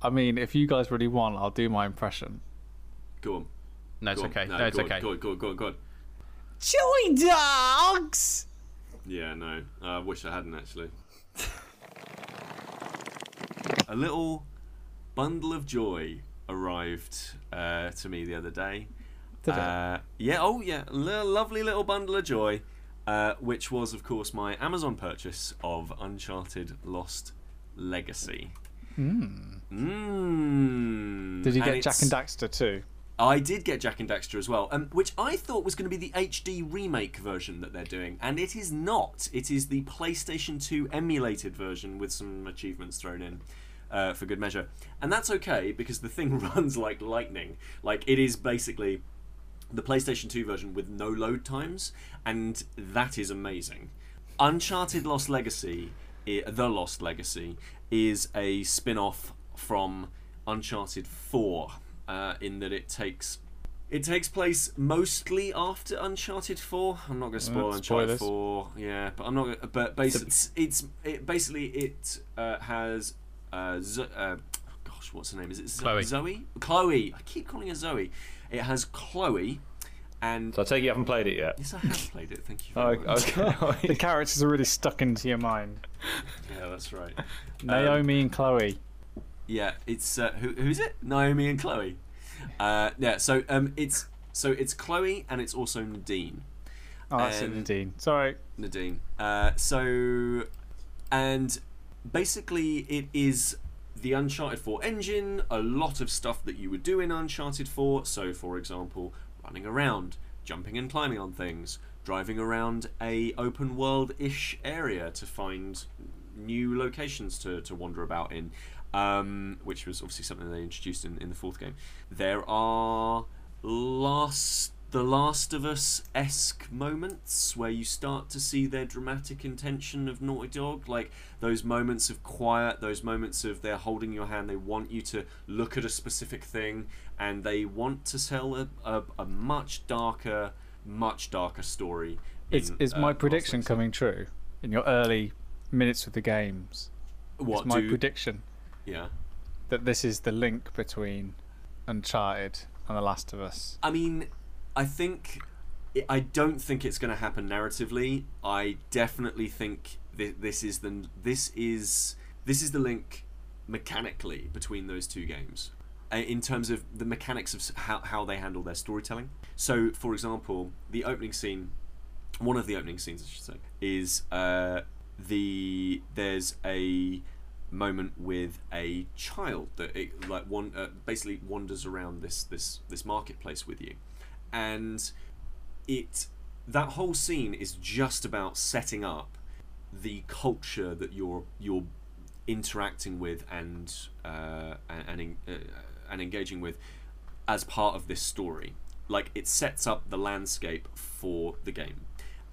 Speaker 2: I mean, if you guys really want, I'll do my impression.
Speaker 3: Go on.
Speaker 4: No, it's
Speaker 3: on.
Speaker 4: okay.
Speaker 3: No,
Speaker 4: No, it's
Speaker 3: go
Speaker 4: okay.
Speaker 3: Go on, go on, go on, go on.
Speaker 5: Chili dogs!
Speaker 3: Yeah, no. Uh, I wish I hadn't actually. a little bundle of joy arrived uh, to me the other day. Uh, yeah, oh yeah, Lo- lovely little bundle of joy, uh, which was of course my Amazon purchase of Uncharted Lost Legacy. Mm.
Speaker 2: Did you get
Speaker 3: And Jak
Speaker 2: and Daxter too?
Speaker 3: I did get Jak and Daxter as well, um, which I thought was going to be the HD remake version that they're doing, and it is not. It is the PlayStation 2 emulated version with some achievements thrown in. Uh, for good measure, and that's okay because the thing runs like lightning. Like it is basically the PlayStation 2 version with no load times, and that is amazing. Uncharted Lost Legacy, The Lost Legacy, is a spin off from Uncharted 4, uh, in that it takes. It takes place mostly after Uncharted 4. I'm not going to spoil Uncharted 4. Yeah, but I'm not. Gonna, but basically, it's, it's it basically it uh, has uh, Z- uh, gosh, what's her name? Is it Zo-
Speaker 4: Chloe.
Speaker 3: Zoe? Chloe. I keep calling her Zoe. It has Chloe, and
Speaker 1: So I take it you haven't played it yet.
Speaker 3: yes, I have played it. Thank you.
Speaker 1: Oh,
Speaker 3: Very much.
Speaker 1: okay.
Speaker 2: The characters are really stuck into your mind.
Speaker 3: Yeah, that's right.
Speaker 2: Naomi and Chloe.
Speaker 3: Yeah, it's uh, who who's it? Naomi and Chloe. Uh, yeah, so um, it's so it's Chloe and it's also Nadine.
Speaker 2: Oh, that's it,
Speaker 3: Um,
Speaker 2: Nadine. Sorry.
Speaker 3: Nadine. Uh, so, and basically, it is the Uncharted 4 engine, a lot of stuff that you would do in Uncharted 4. So, for example, running around, jumping and climbing on things, driving around a open world ish area to find new locations to, to wander about in. Um, which was obviously something they introduced in, in the fourth game. There are last the Last of Us esque moments where you start to see their dramatic intention of Naughty Dog, like those moments of quiet, those moments of they're holding your hand, they want you to look at a specific thing, and they want to tell a, a, a much darker, much darker story.
Speaker 2: Is,
Speaker 3: in,
Speaker 2: is
Speaker 3: uh,
Speaker 2: my
Speaker 3: Lost
Speaker 2: prediction coming true? In your early minutes with the games,
Speaker 3: What
Speaker 2: is my
Speaker 3: do-
Speaker 2: prediction
Speaker 3: Yeah.
Speaker 2: that this is the link between Uncharted and The Last of Us?
Speaker 3: I mean, I think I don't think it's going to happen narratively. I definitely think thi- this is the this is this is the link mechanically between those two games uh, in terms of the mechanics of how how they handle their storytelling. So, for example, the opening scene, one of the opening scenes, I should say, is uh, the there's a moment with a child that it, like one uh, basically wanders around this this this marketplace with you and it that whole scene is just about setting up the culture that you're you're interacting with and uh, and and, uh, and engaging with as part of this story. Like it sets up the landscape for the game,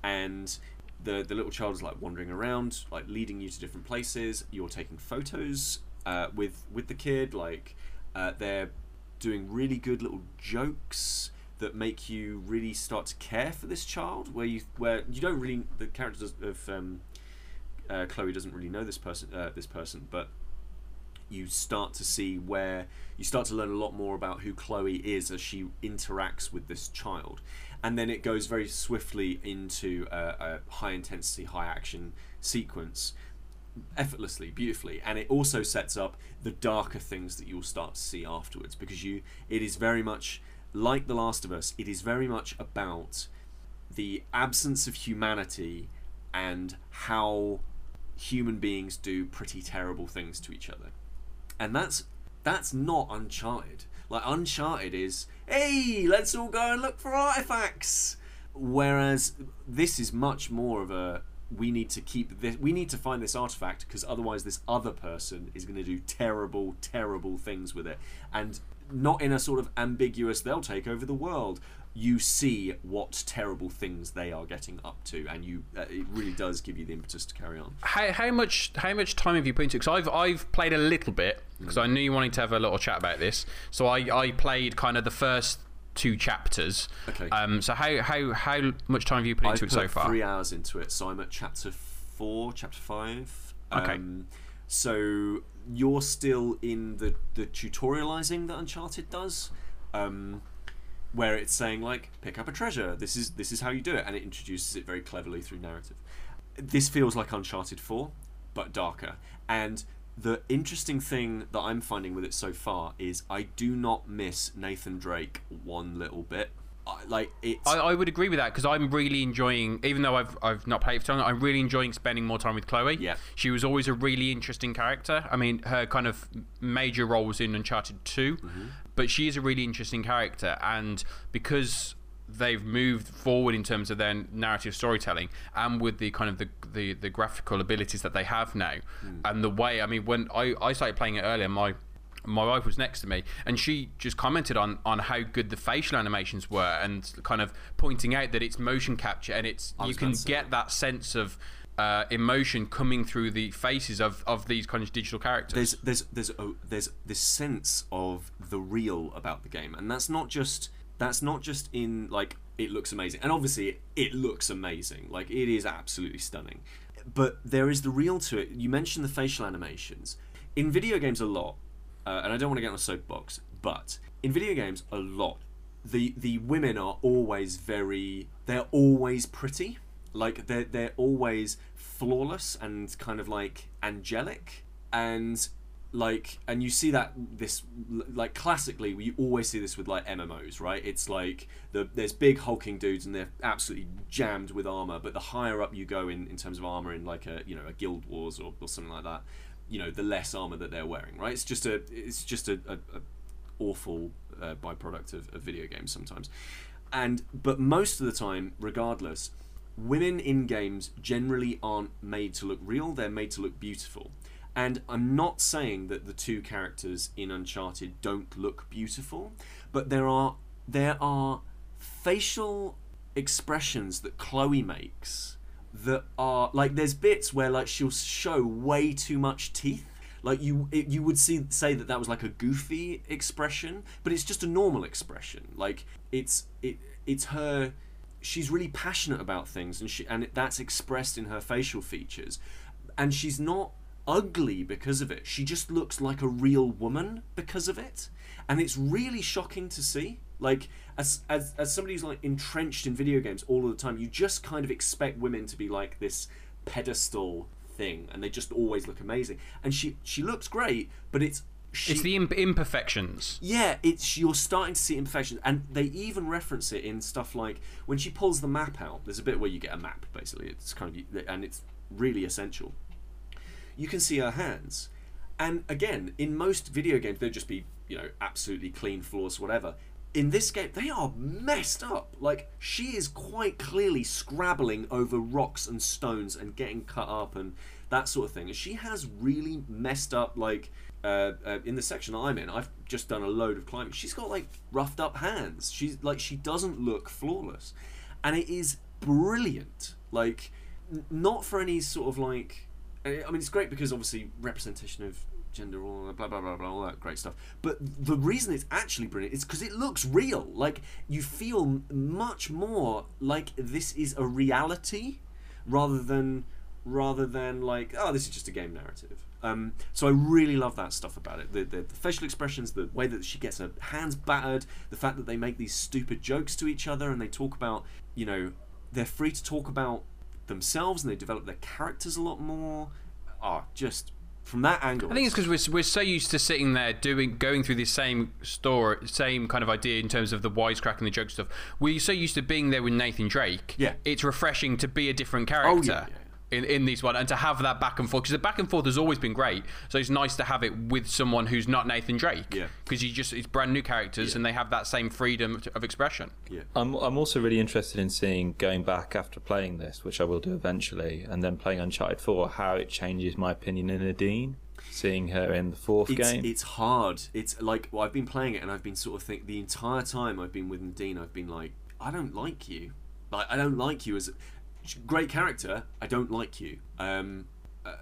Speaker 3: and the the little child is like wandering around, like leading you to different places. You're taking photos uh, with with the kid, like uh, they're doing really good little jokes that make you really start to care for this child. Where you where you don't really the character of um, uh, Chloe doesn't really know this person uh, this person, but you start to see where you start to learn a lot more about who Chloe is as she interacts with this child, and then it goes very swiftly into a, a high intensity, high action sequence effortlessly, beautifully, and it also sets up the darker things that you'll start to see afterwards because you it is very much like The Last of Us. It is very much about the absence of humanity and how human beings do pretty terrible things to each other. And that's that's not Uncharted. Like Uncharted is, hey, let's all go and look for artifacts. Whereas this is much more of a we need to keep this we need to find this artifact because otherwise this other person is going to do terrible terrible things with it and not in a sort of ambiguous they'll take over the world you see what terrible things they are getting up to and you uh, it really does give you the impetus to carry on
Speaker 4: How, how much how much time have you put into it? Because I've I've played a little bit because I knew you wanted to have a little chat about this. So I, I played kind of the first two chapters.
Speaker 3: Okay.
Speaker 4: Um. So how how how much time have you put
Speaker 3: I've
Speaker 4: into it
Speaker 3: put
Speaker 4: so far?
Speaker 3: three hours into it, so I'm at chapter four, chapter five.
Speaker 4: Okay.
Speaker 3: Um, so you're still in the the tutorializing that Uncharted does, um, where it's saying like pick up a treasure. This is this is how you do it, and it introduces it very cleverly through narrative. This feels like Uncharted Four, but darker, and the interesting thing that I'm finding with it so far is I do not miss Nathan Drake one little bit. I, like it's
Speaker 4: I, I would agree with that because I'm really enjoying, even though I've I've not played for long, I'm really enjoying spending more time with Chloe.
Speaker 3: Yeah.
Speaker 4: she was always a really interesting character. I mean, her kind of major role was in Uncharted 2
Speaker 3: Mm-hmm.
Speaker 4: but she is a really interesting character, and because they've moved forward in terms of their narrative storytelling and with the kind of the the, the graphical abilities that they have now
Speaker 3: Hmm.
Speaker 4: and the way I mean when I, I started playing it earlier my my wife was next to me and she just commented on on how good the facial animations were and kind of pointing out that it's motion capture and it's you can
Speaker 3: about to say.
Speaker 4: get that sense of uh, emotion coming through the faces of, of these kind of digital characters.
Speaker 3: there's there's there's a, there's this sense of the real about the game, and that's not just that's not just in like it looks amazing, and obviously it, it looks amazing, like it is absolutely stunning, but there is the real to it. You mentioned the facial animations. In video games a lot, uh, and I don't want to get on a soapbox, but in video games a lot, the the women are always very they're always pretty. Like they're they're always flawless and kind of like angelic. And like and you see that this like classically we always see this with like MMOs right? It's like the there's big hulking dudes and they're absolutely jammed with armor but the higher up you go in in terms of armor in like a you know a guild wars or, or something like that you know the less armor that they're wearing right? It's just a it's just a, a, a awful uh, byproduct of, of video games sometimes. And but most of the time regardless women in games generally aren't made to look real they're made to look beautiful. And i'm not saying that the two characters in uncharted don't look beautiful but there are there are facial expressions that chloe makes that are like there's bits where like she'll show way too much teeth. Like you it, you would see say that that was like a goofy expression but it's just a normal expression. Like it's it it's her she's really passionate about things and she and that's expressed in her facial features. And she's not ugly because of it. She just looks like a real woman because of it. And it's really shocking to see like as as as somebody who's like entrenched in video games all of the time you just kind of expect women to be like this pedestal thing and they just always look amazing and she she looks great but it's she,
Speaker 4: it's the imp- imperfections.
Speaker 3: yeah, it's you're starting to see imperfections, and they even reference it in stuff like when she pulls the map out. There's a bit where you get a map, basically. It's kind of and it's really essential. You can see her hands, and again, in most video games, they'd just be you know absolutely clean, flawless, whatever. In this game, they are messed up. Like she is quite clearly scrabbling over rocks and stones and getting cut up and that sort of thing. And she has really messed up like uh, uh, in the section I'm in, I've just done a load of climbing. She's got like roughed up hands. She's like she doesn't look flawless, and it is brilliant. Like n- not for any sort of like. I mean, it's great because obviously representation of gender, all blah blah blah blah, all that great stuff. But the reason it's actually brilliant is because it looks real. Like you feel much more like this is a reality, rather than rather than like oh this is just a game narrative. Um, so I really love that stuff about it. The, the, the facial expressions, the way that she gets her hands battered, the fact that they make these stupid jokes to each other and they talk about, you know, they're free to talk about themselves and they develop their characters a lot more. Ah, just from that angle.
Speaker 4: I think it's because we're, we're so used to sitting there doing going through the same story, same kind of idea in terms of the wisecrack and the joke stuff. We're so used to being there with Nathan Drake.
Speaker 3: Yeah.
Speaker 4: it's refreshing to be a different
Speaker 3: Oh,
Speaker 4: character.
Speaker 3: yeah, yeah.
Speaker 4: In, in these one and to have that back and forth because the back and forth has always been great so it's nice to have it with someone who's not Nathan Drake
Speaker 3: Yeah.
Speaker 4: because you just it's brand new characters
Speaker 3: Yeah.
Speaker 4: and they have that same freedom of expression
Speaker 3: yeah.
Speaker 1: I'm, I'm also really interested in seeing going back after playing this, which I will do eventually, and then playing Uncharted 4, how it changes my opinion in Nadine. Seeing her in the fourth
Speaker 3: It's,
Speaker 1: game.
Speaker 3: it's hard. It's like well, I've been playing it and I've been sort of think the entire time I've been with Nadine, I've been like, I don't like you. Like I don't like you as a great character. I don't like you. Um, uh,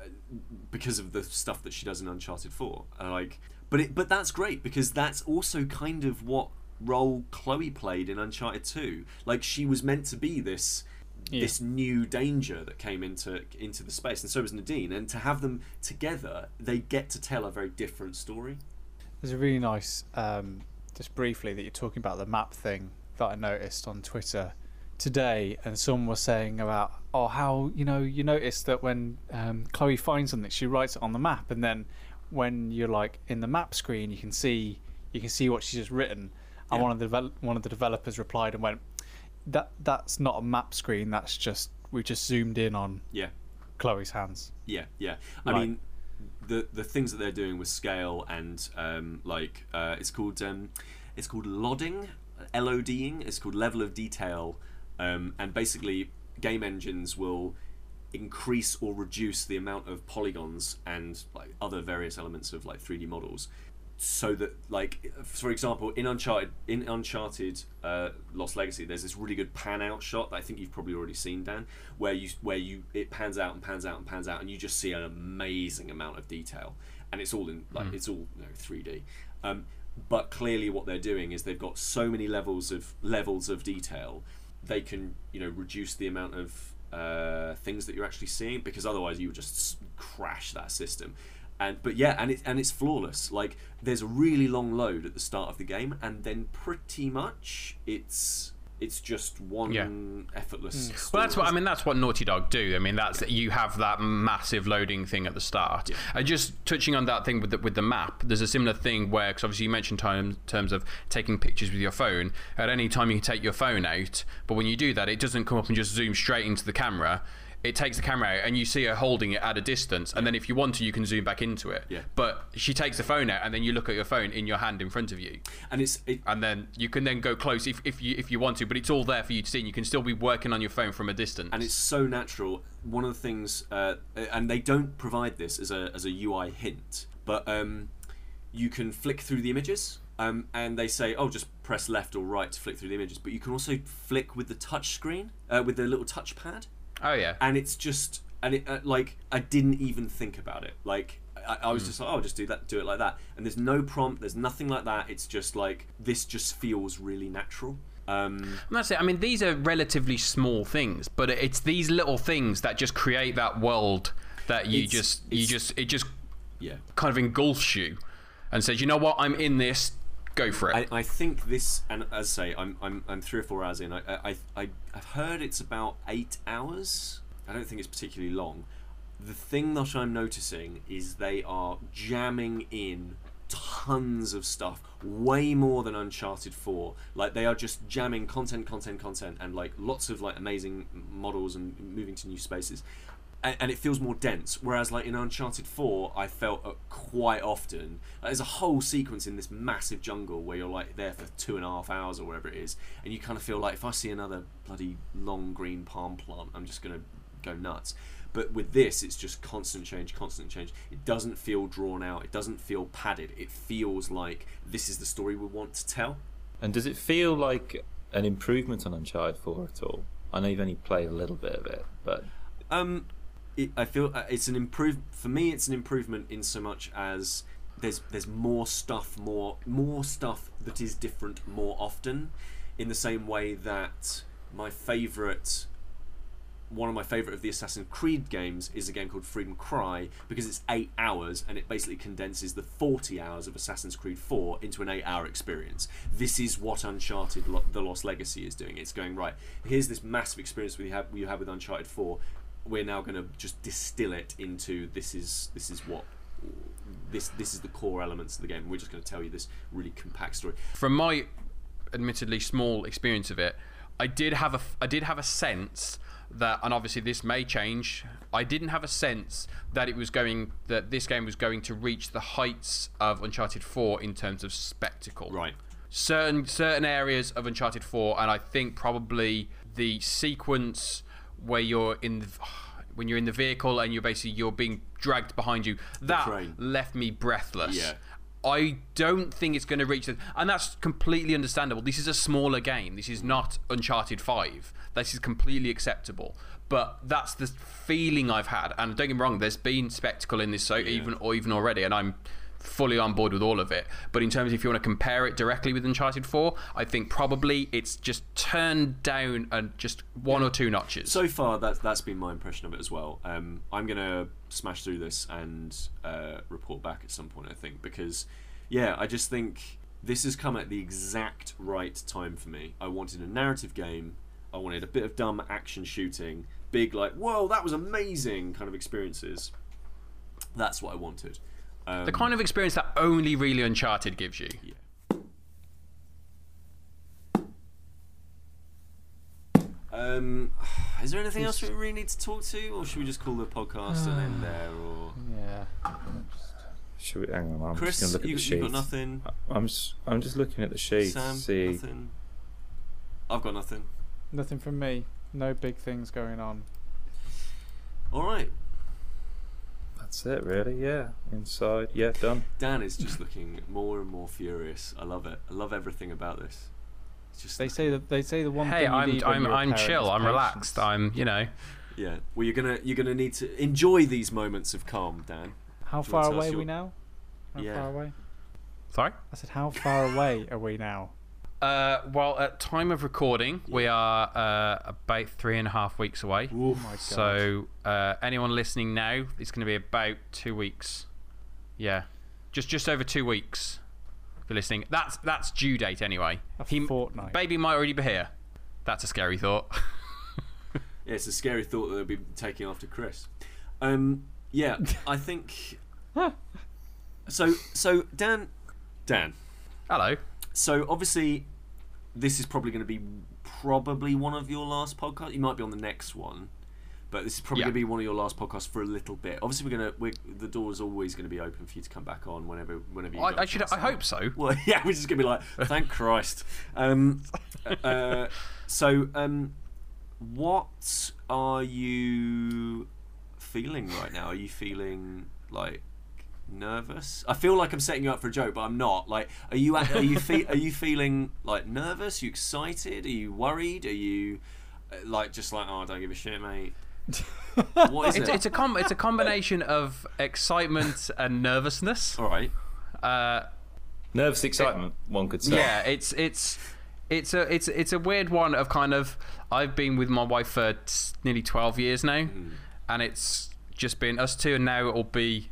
Speaker 3: because of the stuff that she does in Uncharted Four. Uh, like, but it, but that's great because that's also kind of what role Chloe played in Uncharted Two. Like she was meant to be this this new danger that came into into the space, and so was Nadine. And to have them together, they get to tell a very different story.
Speaker 2: There's a really nice, um, just briefly, that you're talking about the map thing that I noticed on Twitter. Today, and someone was saying about oh how you know you notice that when um, Chloe finds something, she writes it on the map, and then when you're like in the map screen, you can see you can see what she's just written. And
Speaker 3: Yeah.
Speaker 2: one of the devel- one of the developers replied and went, "That that's not a map screen. That's just we just zoomed in on
Speaker 3: Yeah.
Speaker 2: Chloe's hands."
Speaker 3: Yeah, yeah. I
Speaker 2: Right.
Speaker 3: mean, the the things that they're doing with scale and um, like uh, it's called um, it's called lodding, LODing. It's called level of detail, um, and basically game engines will increase or reduce the amount of polygons and like other various elements of like 3D models so that like for example in uncharted in uncharted uh, lost legacy there's this really good pan out shot that i think you've probably already seen dan where you where you it pans out and pans out and pans out and you just see an amazing amount of detail. And it's all in like it's all you know 3d um, but clearly what they're doing is they've got so many levels of levels of detail they can you know reduce the amount of uh, things that you're actually seeing because otherwise you would just crash that system. And but yeah and it, and it's flawless. Like there's a really long load at the start of the game and then pretty much it's it's just one
Speaker 4: Yeah.
Speaker 3: effortless mm.
Speaker 4: Well, that's what I mean. That's what Naughty Dog do. I mean, that's you have that massive loading thing at the start. And just touching on that thing with the, with the map, there's a similar thing where, because obviously you mentioned time, terms of taking pictures with your phone. At any time you can take your phone out, but when you do that, it doesn't come up and just zoom straight into the camera. It takes the camera out, and you see her holding it at a distance. And then, if you want to, you can zoom back into it.
Speaker 3: Yeah.
Speaker 4: But she takes the phone out, and then you look at your phone in your hand in front of you
Speaker 3: and it's it,
Speaker 4: and then you can then go close if, if you if you want to but it's all there for you to see and you can still be working on your phone from a distance
Speaker 3: and it's so natural. One of the things, uh, and they don't provide this as a as a UI hint, but um, you can flick through the images, um, and they say, oh, just press left or right to flick through the images. But you can also flick with the touch screen, uh, with the little touchpad,
Speaker 4: oh yeah
Speaker 3: and it's just, and it uh, like I didn't even think about it. Like I, I was just like, oh, just do that, do it like that, and there's no prompt, there's nothing like that. It's just like this just feels really natural. Um,
Speaker 4: And that's it i mean these are relatively small things but it's these little things that just create that world that you
Speaker 3: It's-
Speaker 4: just you
Speaker 3: it's-
Speaker 4: just it just
Speaker 3: yeah.
Speaker 4: kind of engulfs you and says you know what i'm in this go for it
Speaker 3: I, I think this, and as I say, I'm, I'm, I'm three or four hours in. I, I, I, I've heard it's about eight hours. I don't think it's particularly long. The thing that I'm noticing is they are jamming in tons of stuff, way more than Uncharted 4. Like they are just jamming content, content, content, and like lots of like amazing models and moving to new spaces and, and it feels more dense. Whereas, like in Uncharted Four, I felt uh, quite often like, there's a whole sequence in this massive jungle where you're like there for two and a half hours or whatever it is, and you kind of feel like if I see another bloody long green palm plant, I'm just gonna go nuts. But with this, it's just constant change, constant change. It doesn't feel drawn out. It doesn't feel padded. It feels like this is the story we want to tell.
Speaker 1: And does it feel like an improvement on Uncharted 4 at all? I know you've only played a little bit of it, but
Speaker 3: Um, it, I feel uh, it's an improve for me. It's an improvement in so much as there's there's more stuff, more more stuff that is different more often. In the same way that my favorite, one of my favorite of the Assassin's Creed games is a game called Freedom Cry because it's eight hours and it basically condenses the forty hours of Assassin's Creed Four into an eight-hour experience. This is what Uncharted: Lo- The Lost Legacy is doing. It's going right. Here's this massive experience we have we have with Uncharted Four we're now going to just distill it into this is this is what this this is the core elements of the game. We're just going to tell you this really compact story.
Speaker 4: from my admittedly small experience of it, I did have a I did have a sense that, and obviously this may change. I didn't have a sense that it was going that this game was going to reach the heights of Uncharted 4 in terms of spectacle.
Speaker 3: Right.
Speaker 4: Certain certain areas of Uncharted 4, and I think probably the sequence where you're in. The, when you're in the vehicle and you're basically you're being dragged behind you, that left me breathless.
Speaker 3: Yeah.
Speaker 4: I don't think it's going to reach that, and that's completely understandable. This is a smaller game. This is not Uncharted Five. This is completely acceptable. But that's the feeling I've had, and don't get me wrong. There's been spectacle in this, so even or even already, and I'm fully on board with all of it. But in terms of if you want to compare it directly with Uncharted Four, I think probably it's just turned down and just one or two notches.
Speaker 3: So far, that's that's been my impression of it as well. Um, I'm going to smash through this and uh, report back at some point. I think because, yeah, I just think this has come at the exact right time for me. I wanted a narrative game. I wanted a bit of dumb action shooting, big like whoa that was amazing kind of experiences. That's what I wanted. Um,
Speaker 4: The kind of experience that only really Uncharted gives you. Yeah.
Speaker 3: Um, is there anything else we really need to talk to, or should we just call the podcast and end there? Or
Speaker 2: Yeah.
Speaker 1: Should we, hang on, I'm
Speaker 3: Kris,
Speaker 1: just going to look
Speaker 3: you,
Speaker 1: at the
Speaker 3: you've
Speaker 1: sheet.
Speaker 3: got nothing.
Speaker 1: I'm just, I'm just looking at the sheet
Speaker 3: Sam,
Speaker 1: see.
Speaker 3: nothing. I've got nothing.
Speaker 2: Nothing from me. No big things going on.
Speaker 3: All right,
Speaker 1: That's it, really. Yeah, inside. Yeah, done.
Speaker 3: Dan is just looking more and more furious. I love it. I love everything about this. It's just
Speaker 2: They say that they say the one
Speaker 4: Hey,
Speaker 2: thing
Speaker 4: I'm
Speaker 2: need
Speaker 4: I'm
Speaker 2: you're a
Speaker 4: I'm chill. I'm
Speaker 2: patience.
Speaker 4: relaxed. I'm you know.
Speaker 3: yeah. Well, you're gonna you're gonna need to enjoy these moments of calm, Dan.
Speaker 2: How
Speaker 3: Do you wanna
Speaker 2: far away are
Speaker 3: your-
Speaker 2: we now? How
Speaker 3: Yeah.
Speaker 2: far away?
Speaker 4: Sorry.
Speaker 2: I said, how far away are we now?
Speaker 4: Uh, well, at time of recording, we are uh, about three and a half weeks away.
Speaker 2: Oh my god.
Speaker 4: So uh, anyone listening now, it's going to be about two weeks. Yeah, just just over two weeks. If you're listening, that's that's due date anyway.
Speaker 2: a
Speaker 4: He,
Speaker 2: fortnight.
Speaker 4: baby might already be here. That's a scary thought.
Speaker 3: Yeah, it's a scary thought that they'll be taking after Kris. Um, yeah, I think. so so Dan, Dan.
Speaker 4: Hello.
Speaker 3: So obviously, this is probably going to be probably one of your last podcasts. You might be on the next one, but this is probably
Speaker 4: Yeah.
Speaker 3: going to be one of your last podcasts for a little bit. Obviously, we're gonna we're, the door is always going to be open for you to come back on whenever whenever you.
Speaker 4: I, I should. I hope so.
Speaker 3: Well, yeah, we're just gonna be like, thank Christ. Um, uh, so, um, what are you feeling right now? Are you feeling like nervous? I feel like I'm setting you up for a joke, but I'm not. Like, are you are you fe- are you feeling like nervous? Are you excited? Are you worried? Are you uh, like just like, oh, I don't give a shit, mate? What is
Speaker 4: It's,
Speaker 3: it?
Speaker 4: it's a com- It's a combination of excitement and nervousness.
Speaker 3: All right.
Speaker 4: Uh,
Speaker 1: Nervous excitement, one could say.
Speaker 4: Yeah, it's it's it's a it's it's a weird one of kind of I've been with my wife for t- nearly 12 years now
Speaker 3: Mm-hmm.
Speaker 4: and it's just been us two and now it'll be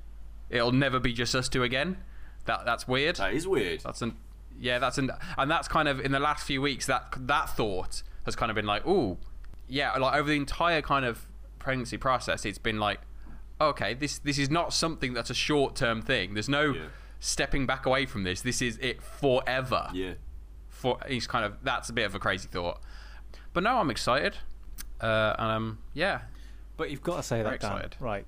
Speaker 4: it'll never be just us two again. That that's weird.
Speaker 3: That is weird.
Speaker 4: That's an yeah, that's an and that's kind of in the last few weeks that that thought has kind of been like, "Ooh, yeah, like over the entire kind of pregnancy process, it's been like, okay, this this is not something that's a short-term thing. There's no
Speaker 3: Yeah.
Speaker 4: stepping back away from this. This is it forever."
Speaker 3: Yeah.
Speaker 4: for he's kind of that's a bit of a crazy thought but no i'm excited uh and um yeah
Speaker 2: But you've got to say
Speaker 4: Very
Speaker 2: that, Dan.
Speaker 4: excited.
Speaker 2: Right.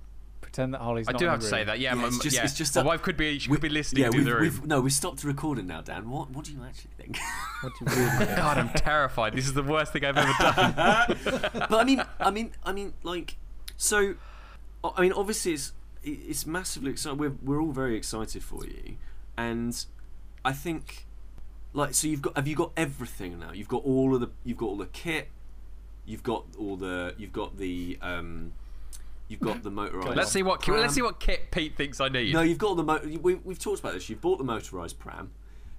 Speaker 2: Pretend that Holly's
Speaker 4: i
Speaker 2: not
Speaker 4: do
Speaker 2: in
Speaker 4: have
Speaker 2: the
Speaker 4: to say that yeah,
Speaker 3: Yeah,
Speaker 4: my,
Speaker 3: it's just-
Speaker 4: yeah.
Speaker 3: it's just
Speaker 4: my
Speaker 3: that-
Speaker 4: wife could be she
Speaker 3: We-
Speaker 4: could be listening
Speaker 3: yeah,
Speaker 4: to the room
Speaker 3: we've, no, we've stopped recording now, Dan. What what do you actually think?
Speaker 2: What do you really think?
Speaker 4: god i'm terrified this is the worst thing i've ever done
Speaker 3: but I mean, I mean, I mean, like, so, I mean, obviously, it's it's massively exciting. We're we're all very excited for you, and I think, like, so you've got have you got everything now? You've got all of the you've got all the kit, you've got all the you've got the um, you've got the motorized.
Speaker 4: let's see what
Speaker 3: pram.
Speaker 4: let's see what kit pete thinks i need
Speaker 3: No, you've got the mo- we, we've talked about this. You've bought the motorized pram.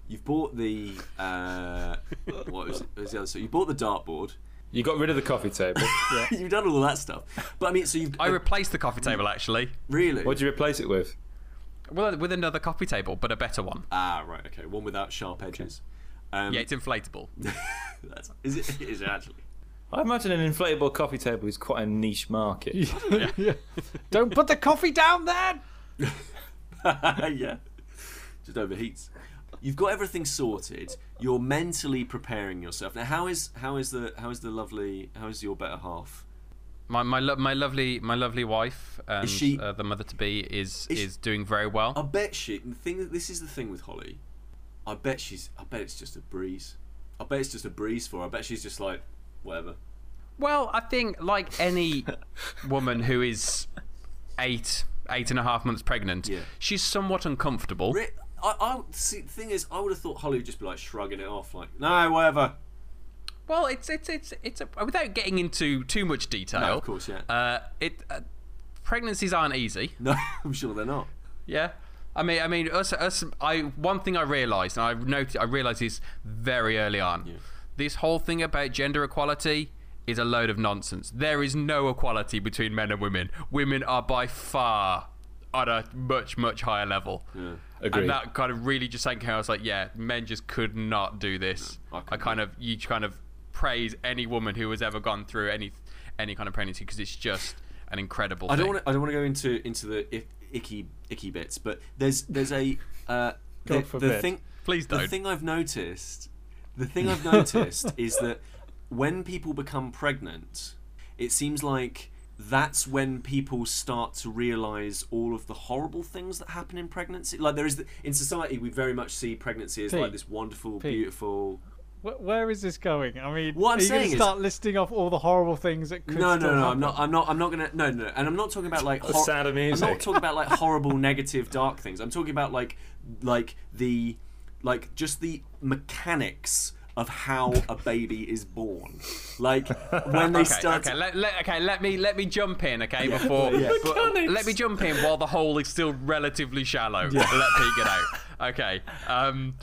Speaker 3: You've bought the uh, what was, it? was the other? So you bought the dartboard.
Speaker 1: You got rid of the coffee table.
Speaker 3: you've done all that stuff. But I mean, so you've
Speaker 4: i replaced the coffee table actually
Speaker 3: really
Speaker 1: What'd you replace it with?
Speaker 4: well with another coffee table but a better one
Speaker 3: ah right okay one without sharp edges. Um,
Speaker 4: yeah it's inflatable
Speaker 3: that's, is it? Is it actually?
Speaker 1: I imagine an inflatable coffee table is quite a niche market.
Speaker 2: yeah. Don't put the coffee down there.
Speaker 3: yeah, just overheats. You've got everything sorted. You're mentally preparing yourself now. How is how is the how is the lovely how is your better half?
Speaker 4: my my, lo- my lovely my lovely wife and
Speaker 3: she-
Speaker 4: uh, the mother to be is
Speaker 3: Is
Speaker 4: is, doing very well
Speaker 3: I bet she. The thing. This is the thing with Holly. I bet she's. I bet it's just a breeze. I bet it's just a breeze for her. I bet she's just like, whatever.
Speaker 4: Well, I think like any woman who is eight, eight and a half months pregnant,
Speaker 3: Yeah.
Speaker 4: she's somewhat uncomfortable.
Speaker 3: Re- I, I see. The thing is, I would have thought Holly would just be like shrugging it off, like, no, whatever.
Speaker 4: Well, it's it's it's it's a, without getting into too much detail.
Speaker 3: No, of course, yeah.
Speaker 4: Uh, it uh, pregnancies aren't easy.
Speaker 3: No, I'm sure they're not.
Speaker 4: Yeah. I mean, I mean, us, us. I one thing I realised, and I noticed, I realised this very early on. This whole thing about gender equality is a load of nonsense. There is no equality between men and women. Women are by far on a much much higher level.
Speaker 3: Yeah.
Speaker 1: Agreed.
Speaker 4: And that kind of really just sank in. I was like, yeah, men just could not do this.
Speaker 3: No, I
Speaker 4: I,
Speaker 3: couldn't
Speaker 4: kind of, you kind of praise any woman who has ever gone through any any kind of pregnancy because it's just an incredible.
Speaker 3: I don't want to. I don't want to go into into the i- icky icky bits, but there's there's a uh, the,
Speaker 2: God
Speaker 3: the
Speaker 2: forbid.
Speaker 3: thing.
Speaker 4: Please don't.
Speaker 3: The thing I've noticed, the thing I've noticed is that when people become pregnant, it seems like that's when people start to realize all of the horrible things that happen in pregnancy. Like there is the, in society, we very much see pregnancy as like this wonderful,
Speaker 2: Pete.
Speaker 3: beautiful.
Speaker 2: Wh- Where is this going? I mean,
Speaker 3: What I'm
Speaker 2: are you
Speaker 3: saying
Speaker 2: going
Speaker 3: is-
Speaker 2: to start listing off all the horrible things that could
Speaker 3: No, no,
Speaker 2: still
Speaker 3: no. I'm not. I'm not. I'm not gonna. No, no. And I'm not talking about like.
Speaker 1: The sound of
Speaker 3: I'm not talking about like horrible, negative, dark things. I'm talking about like, like the, like just the mechanics of how a baby is born. Like when they
Speaker 4: Okay,
Speaker 3: start.
Speaker 4: okay, let, let, okay, let me let me jump in, okay,
Speaker 3: Yeah,
Speaker 4: before
Speaker 3: yeah.
Speaker 4: but let me jump in while the hole is still relatively shallow. Let Pete get out. Okay. Um,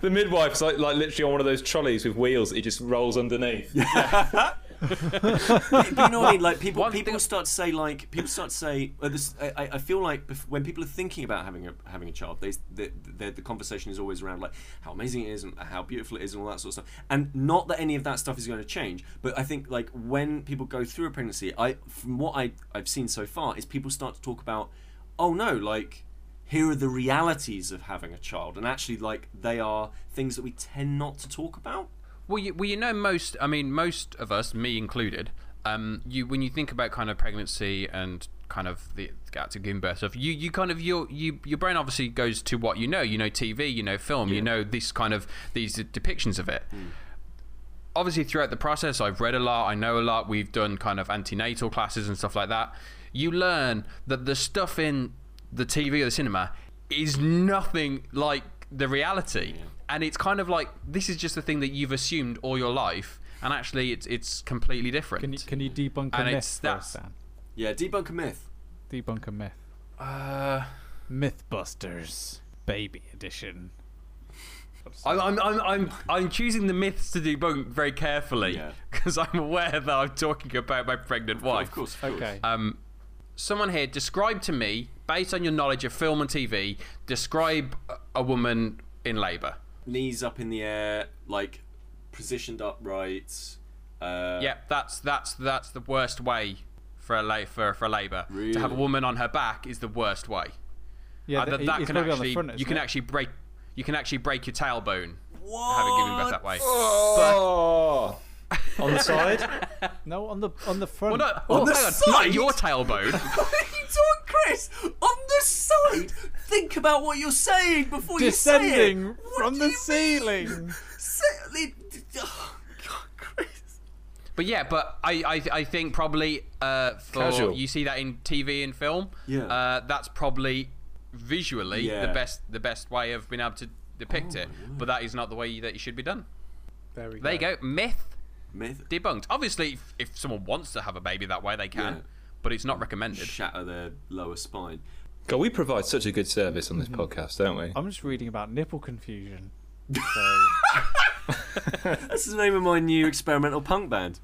Speaker 1: The midwife's like, like literally on one of those trolleys with wheels It just rolls underneath.
Speaker 3: but you know what I mean? Like people,
Speaker 4: One
Speaker 3: people
Speaker 4: thing-
Speaker 3: start to say like people start to say. Uh, this, I, I- feel like bef- when people are thinking about having a having a child, they the, the, the conversation is always around like how amazing it is and how beautiful it is and all that sort of stuff. And not that any of that stuff is going to change, but I think like when people go through a pregnancy, I from what I I've seen so far is people start to talk about, oh no, like here are the realities of having a child, and actually like they are things that we tend not to talk about.
Speaker 4: Well, you, well, you know, most. I mean, most of us, me included. Um, you when you think about kind of pregnancy and kind of the to giving birth stuff, you you kind of your you your brain obviously goes to what you know. You know, TV, you know, film, you know, this kind of these depictions of it. Obviously, throughout the process, I've read a lot. I know a lot. We've done kind of antenatal classes and stuff like that. You learn that the stuff in the TV or the cinema is nothing like the reality. And it's kind of like this is just the thing that you've assumed all your life, and actually it's it's completely different.
Speaker 2: Can you, can you debunk a
Speaker 4: And
Speaker 2: myth
Speaker 4: it's-
Speaker 2: for us,
Speaker 4: that's-
Speaker 2: Dan?
Speaker 3: Yeah, debunk a myth.
Speaker 2: Debunk a myth.
Speaker 4: uh,
Speaker 2: Mythbusters, baby edition.
Speaker 4: I'm, I'm, I'm, I'm, I'm choosing the myths to debunk very carefully
Speaker 3: Yeah.
Speaker 4: because I'm aware that I'm talking about my pregnant wife.
Speaker 3: Of course. Of course.
Speaker 2: Okay.
Speaker 4: Um, someone here, describe to me, based on your knowledge of film and TV, describe a- a woman in labour.
Speaker 3: Knees up in the air, like positioned upright. Uh,
Speaker 4: Yeah, that's that's that's the worst way for a la- for for labour. To have a woman on her back is the worst way.
Speaker 2: Yeah,
Speaker 4: Uh, that, that can
Speaker 2: probably on the
Speaker 4: actually
Speaker 2: front,
Speaker 4: you
Speaker 2: isn't
Speaker 4: can
Speaker 2: it?
Speaker 4: actually break you can actually break your tailbone
Speaker 3: What?
Speaker 4: having given birth that way.
Speaker 1: Oh, on the side.
Speaker 2: No, on the on the front.
Speaker 4: Well, no, oh,
Speaker 3: the
Speaker 4: hang on,
Speaker 3: side?
Speaker 4: not your tailbone.
Speaker 3: What are you doing, Kris? On the side. Think about what you're saying before you say it.
Speaker 2: Descending
Speaker 3: What
Speaker 2: from
Speaker 3: do
Speaker 2: the
Speaker 3: you
Speaker 2: ceiling.
Speaker 3: Say- oh, God, Kris.
Speaker 4: But yeah, but I, I, I think probably uh, for
Speaker 1: Casual.
Speaker 4: you see that in TV and film.
Speaker 3: Yeah.
Speaker 4: Uh, that's probably visually
Speaker 3: Yeah.
Speaker 4: the best the best way of being able to depict
Speaker 3: Oh,
Speaker 4: it. But that is not the way that it should be done.
Speaker 2: There we go.
Speaker 4: There you go. Myth
Speaker 3: Myth.
Speaker 4: debunked. Obviously, if, if someone wants to have a baby that way, they can.
Speaker 3: Yeah.
Speaker 4: But it's not recommended.
Speaker 3: Shatter their lower spine.
Speaker 1: God, we provide such a good service on this mm-hmm. podcast, don't we?
Speaker 2: I'm just reading about nipple confusion. So,
Speaker 3: That's the name of my new experimental punk band.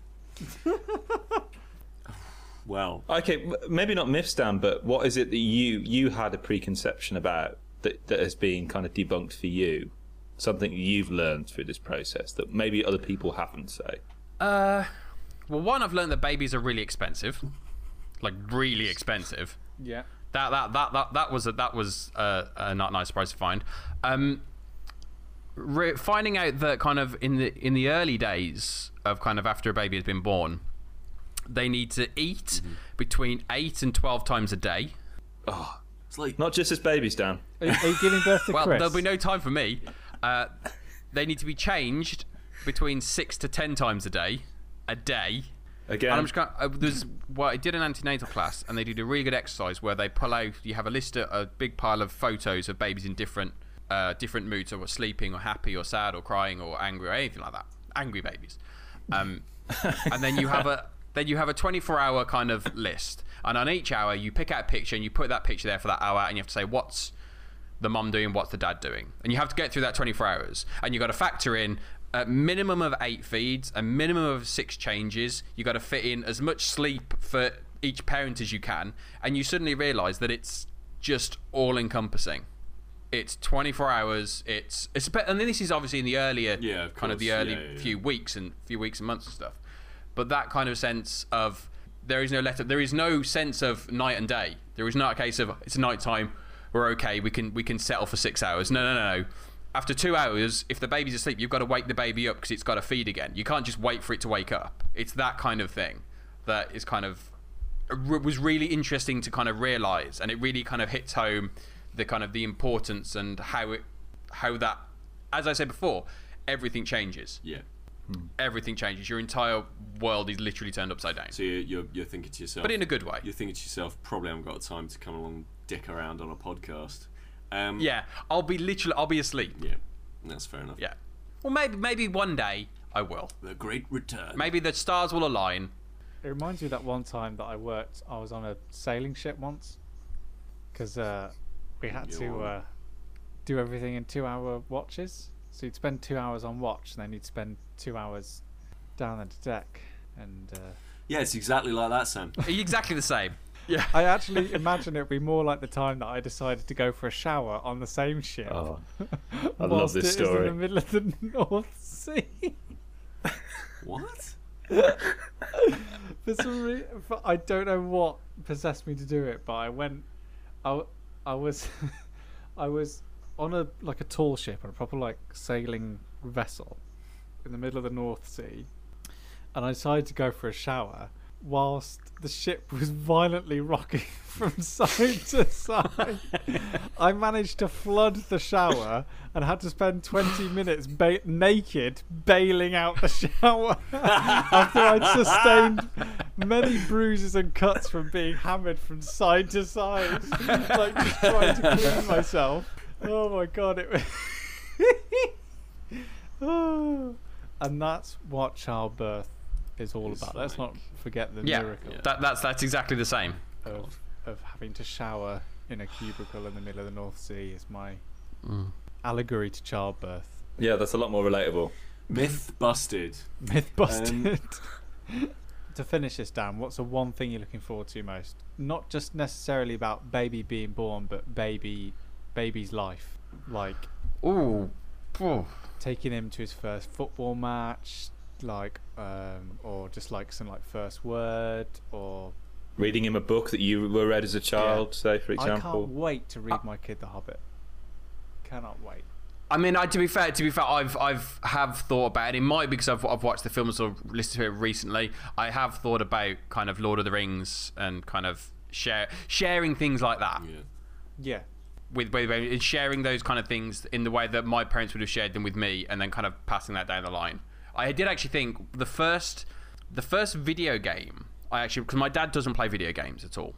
Speaker 3: well,
Speaker 1: Okay, maybe not myths, Dan, but what is it that you you had a preconception about that that has been kind of debunked for you? Something you've learned through this process that maybe other people haven't. Say,
Speaker 4: Uh, well, one, I've learned that babies are really expensive. Like, really expensive.
Speaker 2: yeah.
Speaker 4: That that that that that was a, that was a, a not nice surprise to find. Um, re- finding out that kind of in the in the early days of kind of after a baby has been born, they need to eat between eight and twelve times a day.
Speaker 3: Oh, it's like
Speaker 1: not just as babies, Dan.
Speaker 2: Are, are you giving birth to
Speaker 4: Well,
Speaker 2: Kris?
Speaker 4: there'll be no time for me. Uh, they need to be changed between six to ten times a day, a day.
Speaker 1: Again,
Speaker 4: And I'm just going. Uh, there's well, I did an antenatal class, and they did a really good exercise where they pull out. You have a list of a big pile of photos of babies in different, uh, different moods, or sleeping, or happy, or sad, or crying, or angry, or anything like that. Angry babies, um, and then you have a then you have a 24 hour kind of list, and on each hour you pick out a picture and you put that picture there for that hour, and you have to say what's the mum doing, what's the dad doing, and you have to get through that 24 hours, and you've got to factor in a minimum of eight feeds, a minimum of six changes. You got to fit in as much sleep for each parent as you can, and you suddenly realise that it's just all encompassing. It's 24 hours. It's it's and then this is obviously in the earlier
Speaker 3: Yeah, of
Speaker 4: kind of the early
Speaker 3: Yeah, yeah,
Speaker 4: few weeks and few weeks and months and stuff. But that kind of sense of there is no let up. There is no sense of night and day. There is not a case of it's night time. We're okay. We can we can settle for six hours. No, no, no. no. After two hours, if the baby's asleep, you've got to wake the baby up because it's got to feed again. You can't just wait for it to wake up. It's that kind of thing that is kind of was really interesting to kind of realize, and it really kind of hits home the kind of the importance and how it how that, as I said before, everything changes.
Speaker 3: Yeah. Hmm.
Speaker 4: Everything changes. Your entire world is literally turned upside down,
Speaker 3: So you're, you're, you're thinking to yourself,
Speaker 4: but in a good way.
Speaker 3: you're thinking to yourself, probably haven't got time to come along dick around on a podcast. Um,
Speaker 4: Yeah, I'll be literally, I'll be asleep.
Speaker 3: Yeah. That's fair enough.
Speaker 4: Yeah. Well, maybe maybe one day I will.
Speaker 3: The Great Return.
Speaker 4: Maybe the stars will align.
Speaker 2: It reminds me of that one time that I worked. I was on a sailing ship once because uh, we had to uh, do everything in two-hour watches. So you'd spend two hours on watch, and then you'd spend two hours down at the deck. And uh,
Speaker 3: Yeah, it's exactly like that, Sam.
Speaker 4: exactly the same. Yeah.
Speaker 2: I actually imagine it would be more like the time that I decided to go for a shower on the same ship.
Speaker 1: Oh, I love this
Speaker 2: it is in the middle of the North Sea.
Speaker 3: what?
Speaker 2: for some reason, I don't know what possessed me to do it, but I went. I, I was, I was on a like a tall ship on a proper like sailing vessel in the middle of the North Sea, and I decided to go for a shower whilst the ship was violently rocking from side to side. I managed to flood the shower and had to spend 20 minutes ba- naked bailing out the shower after I'd sustained many bruises and cuts from being hammered from side to side, like just trying to clean myself. Oh my god, it was. And that's what childbirth is all
Speaker 3: It's
Speaker 2: about. Let's not forget the
Speaker 4: Yeah.
Speaker 2: miracle
Speaker 4: That that's that's exactly the same.
Speaker 2: of of having to shower in a cubicle in the middle of the North Sea is my
Speaker 4: Mm.
Speaker 2: allegory to childbirth.
Speaker 1: Yeah, that's a lot more relatable.
Speaker 3: Myth busted.
Speaker 2: Myth busted. to finish this down, what's the one thing you're looking forward to most? Not just necessarily about baby being born, but baby baby's life. Like
Speaker 4: Ooh. Phew.
Speaker 2: taking him to his first football match, like um, or just like some like first word or
Speaker 1: Reading him a book that you were read as a child, say for example.
Speaker 2: I can't
Speaker 1: example.
Speaker 2: wait to read my kid The Hobbit. Cannot wait.
Speaker 4: I mean, I, to be fair, to be fair, I've I've have thought about it. It might be because I've I've watched the films or listened to it recently. I have thought about kind of Lord of the Rings and kind of share sharing things like that
Speaker 3: Yeah.
Speaker 2: Yeah.
Speaker 4: with with with- sharing those kind of things in the way that my parents would have shared them with me, and then kind of passing that down the line. I did actually think the first the first video game I actually because my dad doesn't play video games at all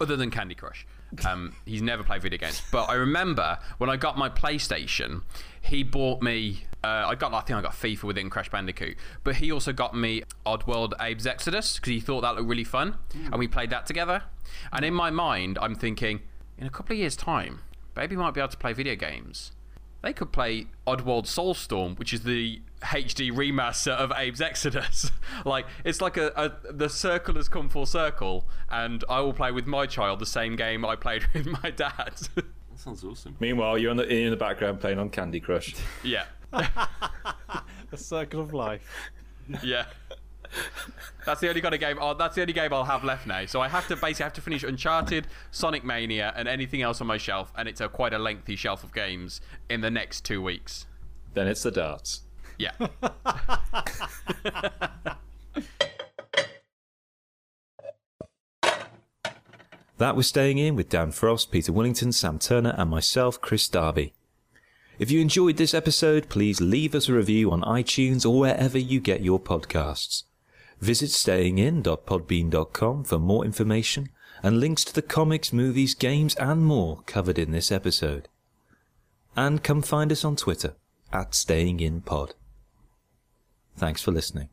Speaker 4: other than Candy Crush. Um, he's never played video games. But I remember when I got my PlayStation, he bought me. Uh, I got, I think I got FIFA within Crash Bandicoot, but he also got me Oddworld Abe's Exoddus because he thought that looked really fun, and we played that together. And in my mind, I'm thinking, in a couple of years' time, baby might be able to play video games. They could play Oddworld Soulstorm, which is the HD remaster of Abe's Exoddus. like it's like a, a the circle has come full circle, and I will play with my child the same game I played with my dad.
Speaker 3: That sounds awesome.
Speaker 1: Meanwhile, you're on the, in the background playing on Candy Crush.
Speaker 4: yeah,
Speaker 2: The circle of life.
Speaker 4: yeah. That's the only kind of game. Oh, that's the only game I'll have left now. So I have to basically have to finish Uncharted, Sonic Mania, and anything else on my shelf, and it's a quite a lengthy shelf of games in the next two weeks.
Speaker 1: then it's the darts.
Speaker 4: Yeah.
Speaker 1: That was Staying In with Dan Frost, Peter Willington, Sam Turner, and myself, Kris Darby. If you enjoyed this episode, please leave us a review on iTunes or wherever you get your podcasts. Visit stayingin.podbean.com for more information and links to the comics, movies, games, and more covered in this episode. And come find us on Twitter at stayinginpod. Thanks for listening.